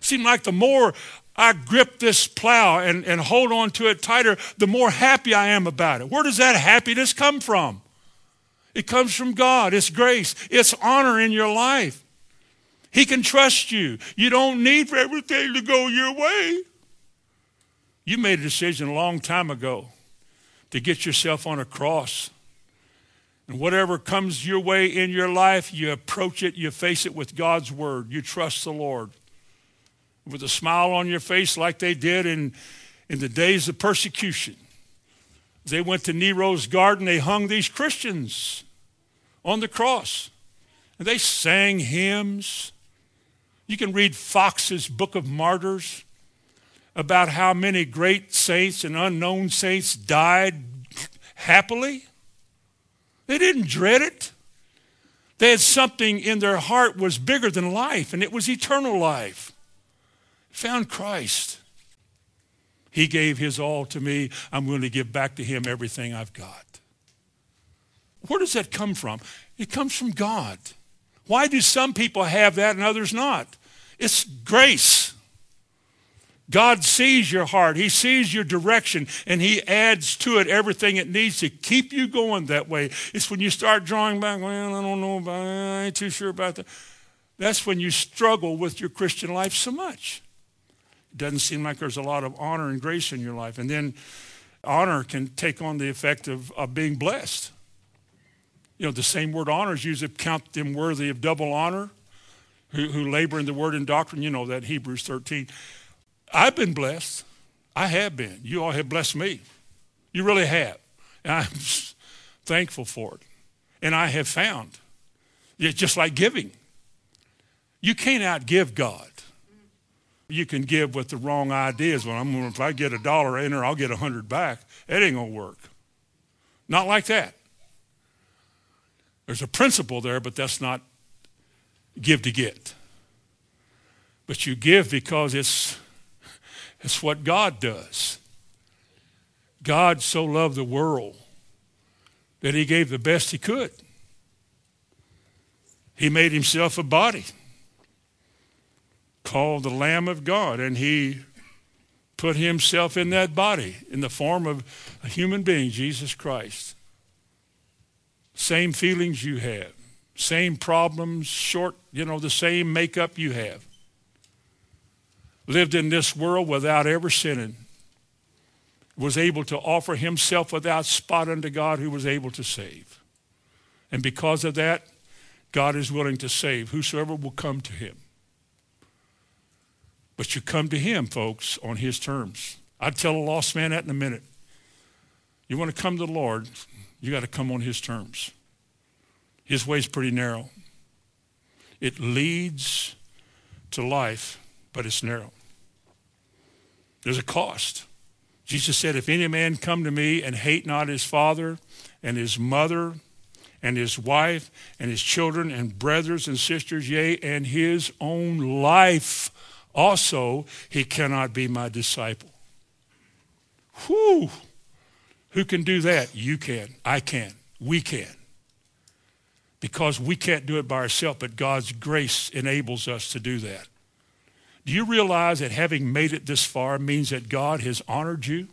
Seemed like the more I grip this plow and, and hold on to it tighter, the more happy I am about it. Where does that happiness come from? It comes from God. It's grace. It's honor in your life. He can trust you. You don't need for everything to go your way. You made a decision a long time ago to get yourself on a cross. And whatever comes your way in your life, you approach it, you face it with God's word. You trust the Lord. With a smile on your face, like they did in, in the days of persecution. They went to Nero's garden, they hung these Christians on the cross. And they sang hymns. You can read Foxe's Book of Martyrs about how many great saints and unknown saints died happily. They didn't dread it. They had something in their heart was bigger than life, and it was eternal life. Found Christ. He gave his all to me. I'm going to give back to him everything I've got. Where does that come from? It comes from God. Why do some people have that and others not? It's grace. God sees your heart. He sees your direction, and He adds to it everything it needs to keep you going that way. It's when you start drawing back, well, I don't know about I ain't too sure about that. That's when you struggle with your Christian life so much. It doesn't seem like there's a lot of honor and grace in your life. And then honor can take on the effect of, of being blessed. You know, the same word honor is used to count them worthy of double honor, who, who labor in the word and doctrine. You know that, Hebrews 13. I've been blessed. I have been. You all have blessed me. You really have. And I'm <laughs> thankful for it. And I have found, it's just like giving. You can't outgive God. You can give with the wrong ideas. Well, I'm if I get a dollar in or I'll get a hundred back. That ain't gonna work. Not like that. There's a principle there, but that's not give to get. But you give because it's it's what God does. God so loved the world that he gave the best he could. He made himself a body called the Lamb of God, and he put himself in that body in the form of a human being, Jesus Christ. Same feelings you have, same problems, short, you know, the same makeup you have lived in this world without ever sinning, was able to offer himself without spot unto God who was able to save. And because of that, God is willing to save whosoever will come to him. But you come to him, folks, on his terms. I'd tell a lost man that in a minute. You want to come to the Lord, you got to come on his terms. His way's pretty narrow. It leads to life but it's narrow. There's a cost. Jesus said, If any man come to me and hate not his father and his mother and his wife and his children and brothers and sisters, yea, and his own life also, he cannot be my disciple. Whew! Who can do that? You can. I can. We can. Because we can't do it by ourselves, but God's grace enables us to do that. Do you realize that having made it this far means that God has honored you?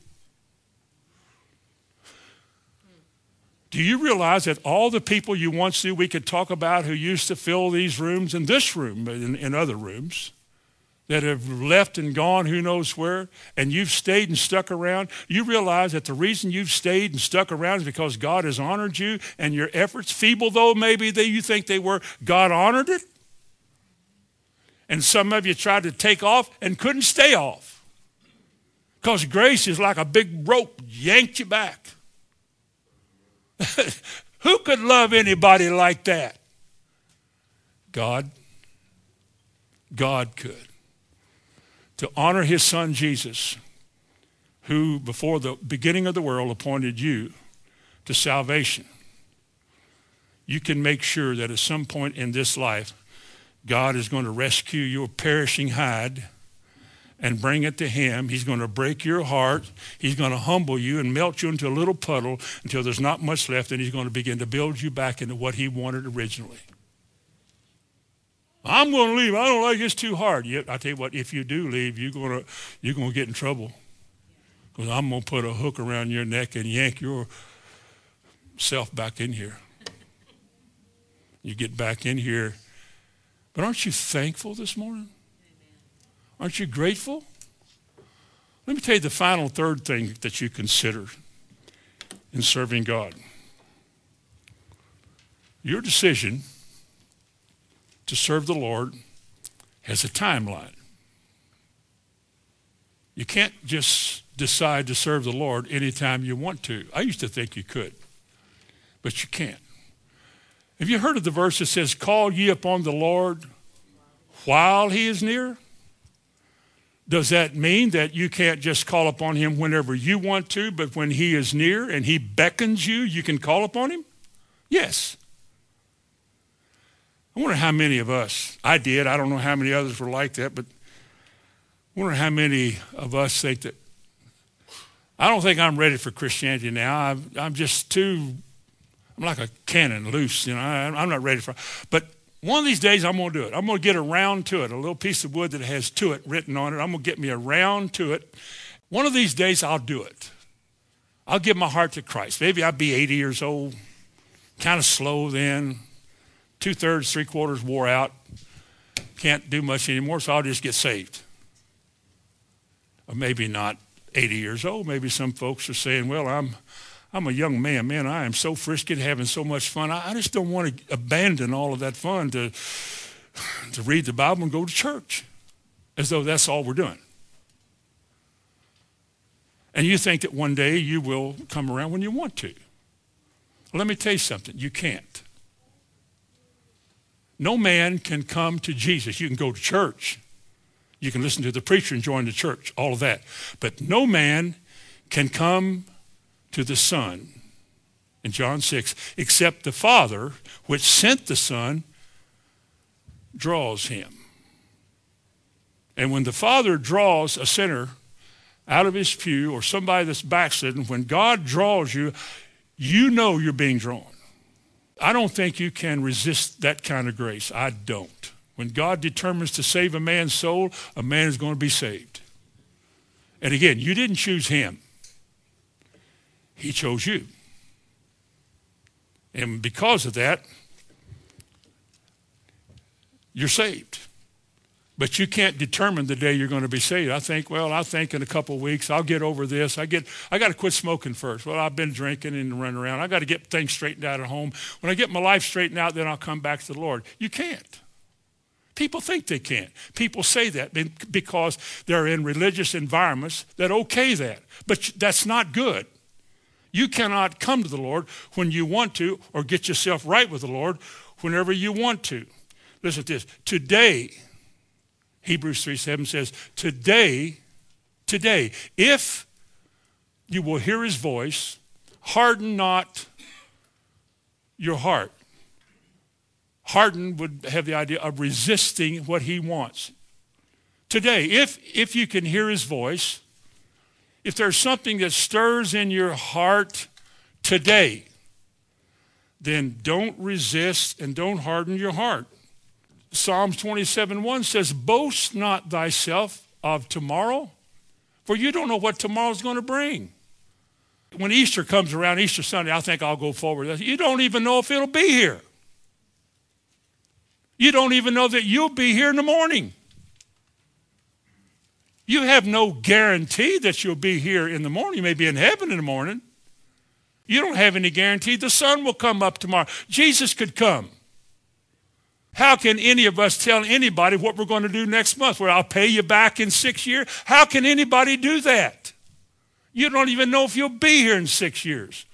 Do you realize that all the people you once knew we could talk about who used to fill these rooms in this room and in other rooms that have left and gone who knows where, and you've stayed and stuck around, you realize that the reason you've stayed and stuck around is because God has honored you and your efforts, feeble though maybe that you think they were, God honored it? And some of you tried to take off and couldn't stay off. Because grace is like a big rope, yanked you back. <laughs> Who could love anybody like that? God. God could. To honor his son Jesus, who before the beginning of the world appointed you to salvation. You can make sure that at some point in this life, God is going to rescue your perishing hide and bring it to him. He's going to break your heart. He's going to humble you and melt you into a little puddle until there's not much left, and he's going to begin to build you back into what he wanted originally. I'm going to leave. I don't like it. It's too hard. Yet I tell you what, if you do leave, you're going to you're going to get in trouble because I'm going to put a hook around your neck and yank your self back in here. You get back in here. But aren't you thankful this morning? Aren't you grateful? Let me tell you the final third thing that you consider in serving God. Your decision to serve the Lord has a timeline. You can't just decide to serve the Lord anytime you want to. I used to think you could, but you can't. Have you heard of the verse that says, Call ye upon the Lord while he is near? Does that mean that you can't just call upon him whenever you want to, but when he is near and he beckons you, you can call upon him? Yes. I wonder how many of us, I did, I don't know how many others were like that, but I wonder how many of us think that, I don't think I'm ready for Christianity now. I'm, I'm just too, I'm like a cannon loose, you know, I, I'm not ready for But one of these days I'm going to do it. I'm going to get around to it, a little piece of wood that has to it written on it. I'm going to get me around to it. One of these days I'll do it. I'll give my heart to Christ. Maybe I'll be 80 years old, kind of slow then, two thirds, three quarters wore out, can't do much anymore, so I'll just get saved. Or maybe not 80 years old. Maybe some folks are saying, well, I'm, I'm a young man. Man, I am so frisky, having so much fun. I, I just don't want to abandon all of that fun to, to read the Bible and go to church as though that's all we're doing. And you think that one day you will come around when you want to. Let me tell you something. You can't. No man can come to Jesus. You can go to church. You can listen to the preacher and join the church, all of that. But no man can come to the Son in John 6 except the Father, which sent the Son, draws him. And when the Father draws a sinner out of his pew or somebody that's backslidden, when God draws you, you know you're being drawn. I don't think you can resist that kind of grace. I don't. When God determines to save a man's soul, a man is going to be saved. And again, you didn't choose him. He chose you. And because of that, you're saved. But you can't determine the day you're going to be saved. I think, well, I think in a couple of weeks I'll get over this. I get, I got to quit smoking first. Well, I've been drinking and running around. I got to get things straightened out at home. When I get my life straightened out, then I'll come back to the Lord. You can't. People think they can't. People say that because they're in religious environments that okay that. But that's not good. You cannot come to the Lord when you want to or get yourself right with the Lord whenever you want to. Listen to this. Today, Hebrews 3 7 says, Today, today, if you will hear his voice, harden not your heart. Harden would have the idea of resisting what he wants. Today, if, if you can hear his voice, if there's something that stirs in your heart today, then don't resist and don't harden your heart. Psalms 27 1 says, Boast not thyself of tomorrow, for you don't know what tomorrow's going to bring. When Easter comes around, Easter Sunday, I think I'll go forward. You don't even know if it'll be here. You don't even know that you'll be here in the morning. You have no guarantee that you'll be here in the morning. You may be in heaven in the morning. You don't have any guarantee the sun will come up tomorrow. Jesus could come. How can any of us tell anybody what we're going to do next month? Where I'll pay you back in six years? How can anybody do that? You don't even know if you'll be here in six years.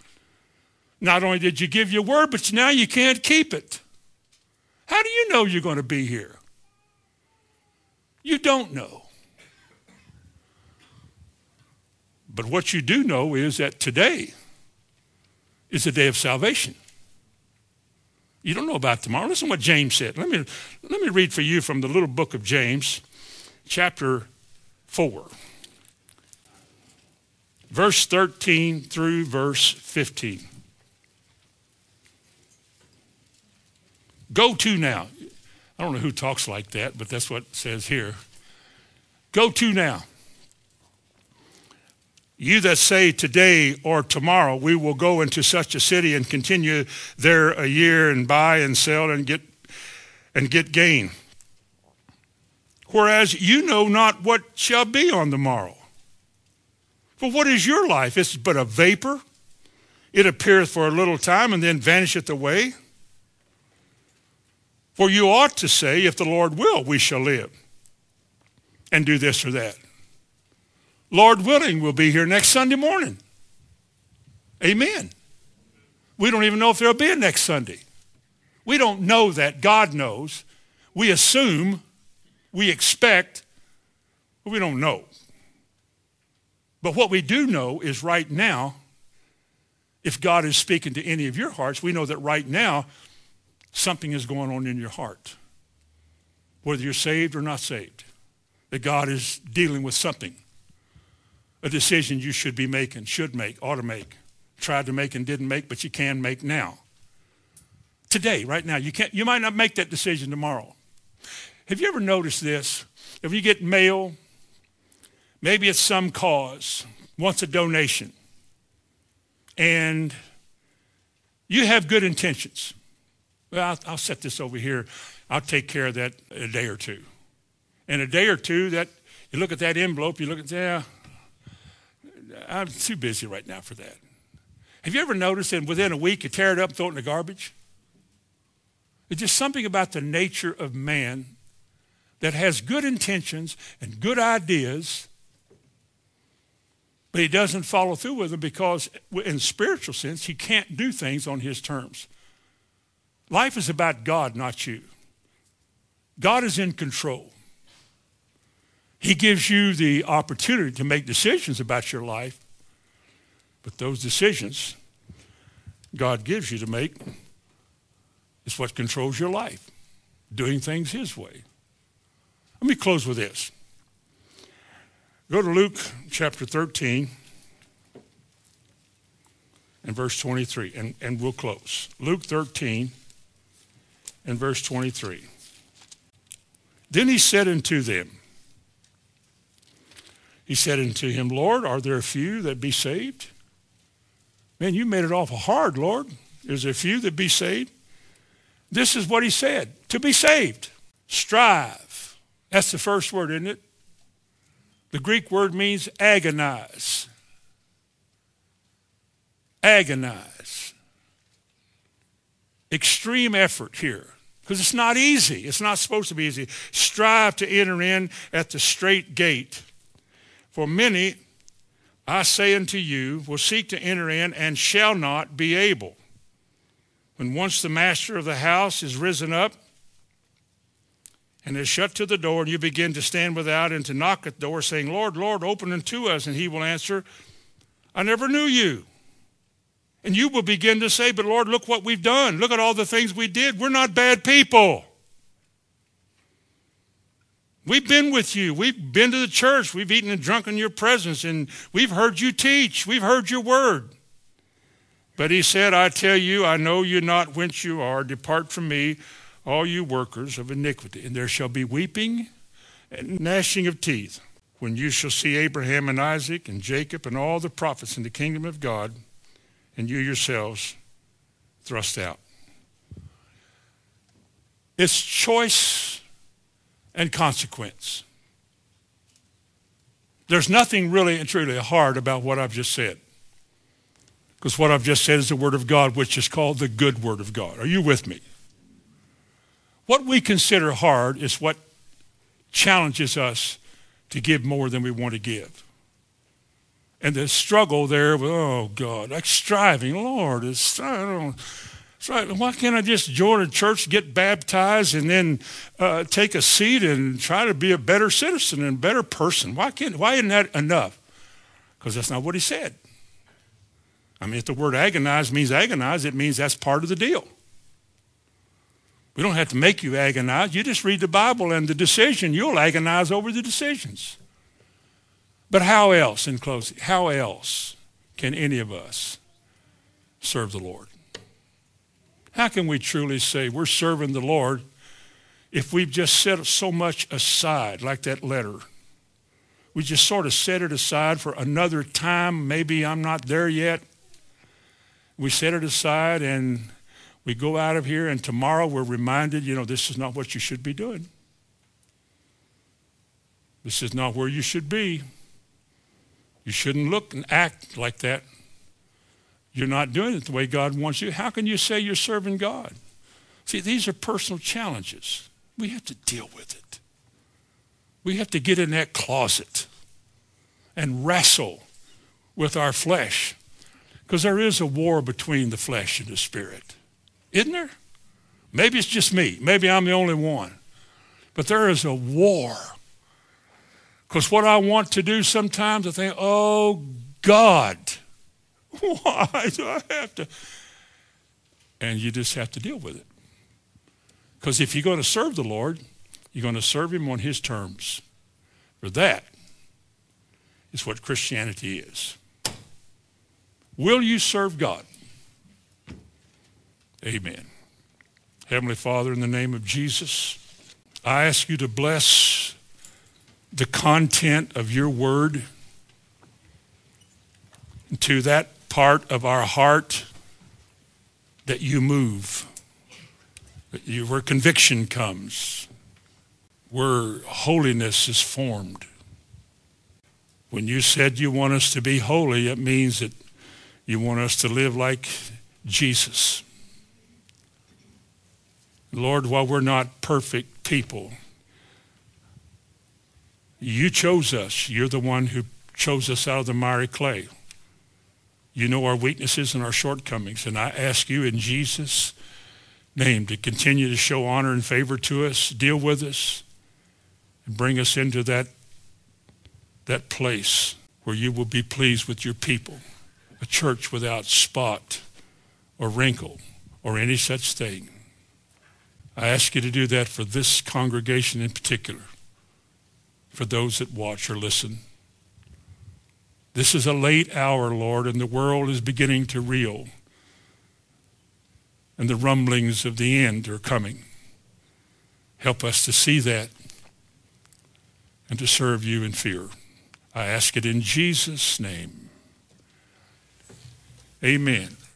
Not only did you give your word, but now you can't keep it. How do you know you're going to be here? You don't know. But what you do know is that today is a day of salvation. You don't know about tomorrow. Listen to what James said. Let me, let me read for you from the little book of James, chapter 4. Verse 13 through verse 15. Go to now. I don't know who talks like that, but that's what it says here. Go to now. You that say today or tomorrow we will go into such a city and continue there a year and buy and sell and get and get gain. Whereas you know not what shall be on the morrow. For what is your life? It's but a vapor. It appeareth for a little time and then vanisheth away. For you ought to say, if the Lord will, we shall live and do this or that. Lord willing, we'll be here next Sunday morning. Amen. We don't even know if there'll be a next Sunday. We don't know that. God knows. We assume, we expect, but we don't know. But what we do know is right now, if God is speaking to any of your hearts, we know that right now something is going on in your heart. Whether you're saved or not saved, that God is dealing with something a decision you should be making, should make, ought to make, tried to make and didn't make, but you can make now. Today, right now. You, can't, you might not make that decision tomorrow. Have you ever noticed this? If you get mail, maybe it's some cause, wants a donation, and you have good intentions. Well, I'll, I'll set this over here. I'll take care of that a day or two. In a day or two, that you look at that envelope, you look at, yeah, I'm too busy right now for that. Have you ever noticed that within a week you tear it up, throw it in the garbage? It's just something about the nature of man that has good intentions and good ideas, but he doesn't follow through with them because, in spiritual sense, he can't do things on his terms. Life is about God, not you. God is in control. He gives you the opportunity to make decisions about your life, but those decisions God gives you to make is what controls your life, doing things His way. Let me close with this. Go to Luke chapter 13 and verse 23, and, and we'll close. Luke 13 and verse 23. Then he said unto them, he said unto him, Lord, are there a few that be saved? Man, you made it awful hard, Lord. Is there a few that be saved? This is what he said. To be saved, strive. That's the first word, isn't it? The Greek word means agonize. Agonize. Extreme effort here. Because it's not easy. It's not supposed to be easy. Strive to enter in at the strait gate. For many, I say unto you, will seek to enter in and shall not be able. When once the master of the house is risen up and is shut to the door, and you begin to stand without and to knock at the door, saying, Lord, Lord, open unto us, and he will answer, I never knew you. And you will begin to say, But Lord, look what we've done. Look at all the things we did. We're not bad people. We've been with you. We've been to the church. We've eaten and drunk in your presence, and we've heard you teach. We've heard your word. But he said, I tell you, I know you not whence you are. Depart from me, all you workers of iniquity. And there shall be weeping and gnashing of teeth when you shall see Abraham and Isaac and Jacob and all the prophets in the kingdom of God, and you yourselves thrust out. It's choice and consequence. There's nothing really and truly hard about what I've just said. Because what I've just said is the Word of God, which is called the good Word of God. Are you with me? What we consider hard is what challenges us to give more than we want to give. And the struggle there with, oh God, like striving, Lord, it's, I don't, right. Why can't I just join a church, get baptized, and then uh, take a seat and try to be a better citizen and better person? Why can't? Why isn't that enough? Because that's not what he said. I mean, if the word agonize means agonize, it means that's part of the deal. We don't have to make you agonize. You just read the Bible and the decision, you'll agonize over the decisions. But how else, in closing, how else can any of us serve the Lord? How can we truly say we're serving the Lord if we've just set so much aside, like that letter? We just sort of set it aside for another time. Maybe I'm not there yet. We set it aside and we go out of here, and tomorrow we're reminded, you know, this is not what you should be doing. This is not where you should be. You shouldn't look and act like that. You're not doing it the way God wants you. How can you say you're serving God? See, these are personal challenges. We have to deal with it. We have to get in that closet and wrestle with our flesh because there is a war between the flesh and the spirit. Isn't there? Maybe it's just me. Maybe I'm the only one. But there is a war because what I want to do sometimes, I think, oh, God, why do I have to? And you just have to deal with it. Because if you're going to serve the Lord, you're going to serve him on his terms. For that is what Christianity is. Will you serve God? Amen. Heavenly Father, in the name of Jesus, I ask you to bless the content of your word to that part of our heart that you move, where conviction comes, where holiness is formed. When you said you want us to be holy, it means that you want us to live like Jesus. Lord, while we're not perfect people, you chose us. You're the one who chose us out of the miry clay. You know our weaknesses and our shortcomings. And I ask you in Jesus' name to continue to show honor and favor to us, deal with us, and bring us into that, that place where you will be pleased with your people, a church without spot or wrinkle or any such thing. I ask you to do that for this congregation in particular for those that watch or listen. This is a late hour, Lord, and the world is beginning to reel. And the rumblings of the end are coming. Help us to see that and to serve you in fear. I ask it in Jesus' name. Amen.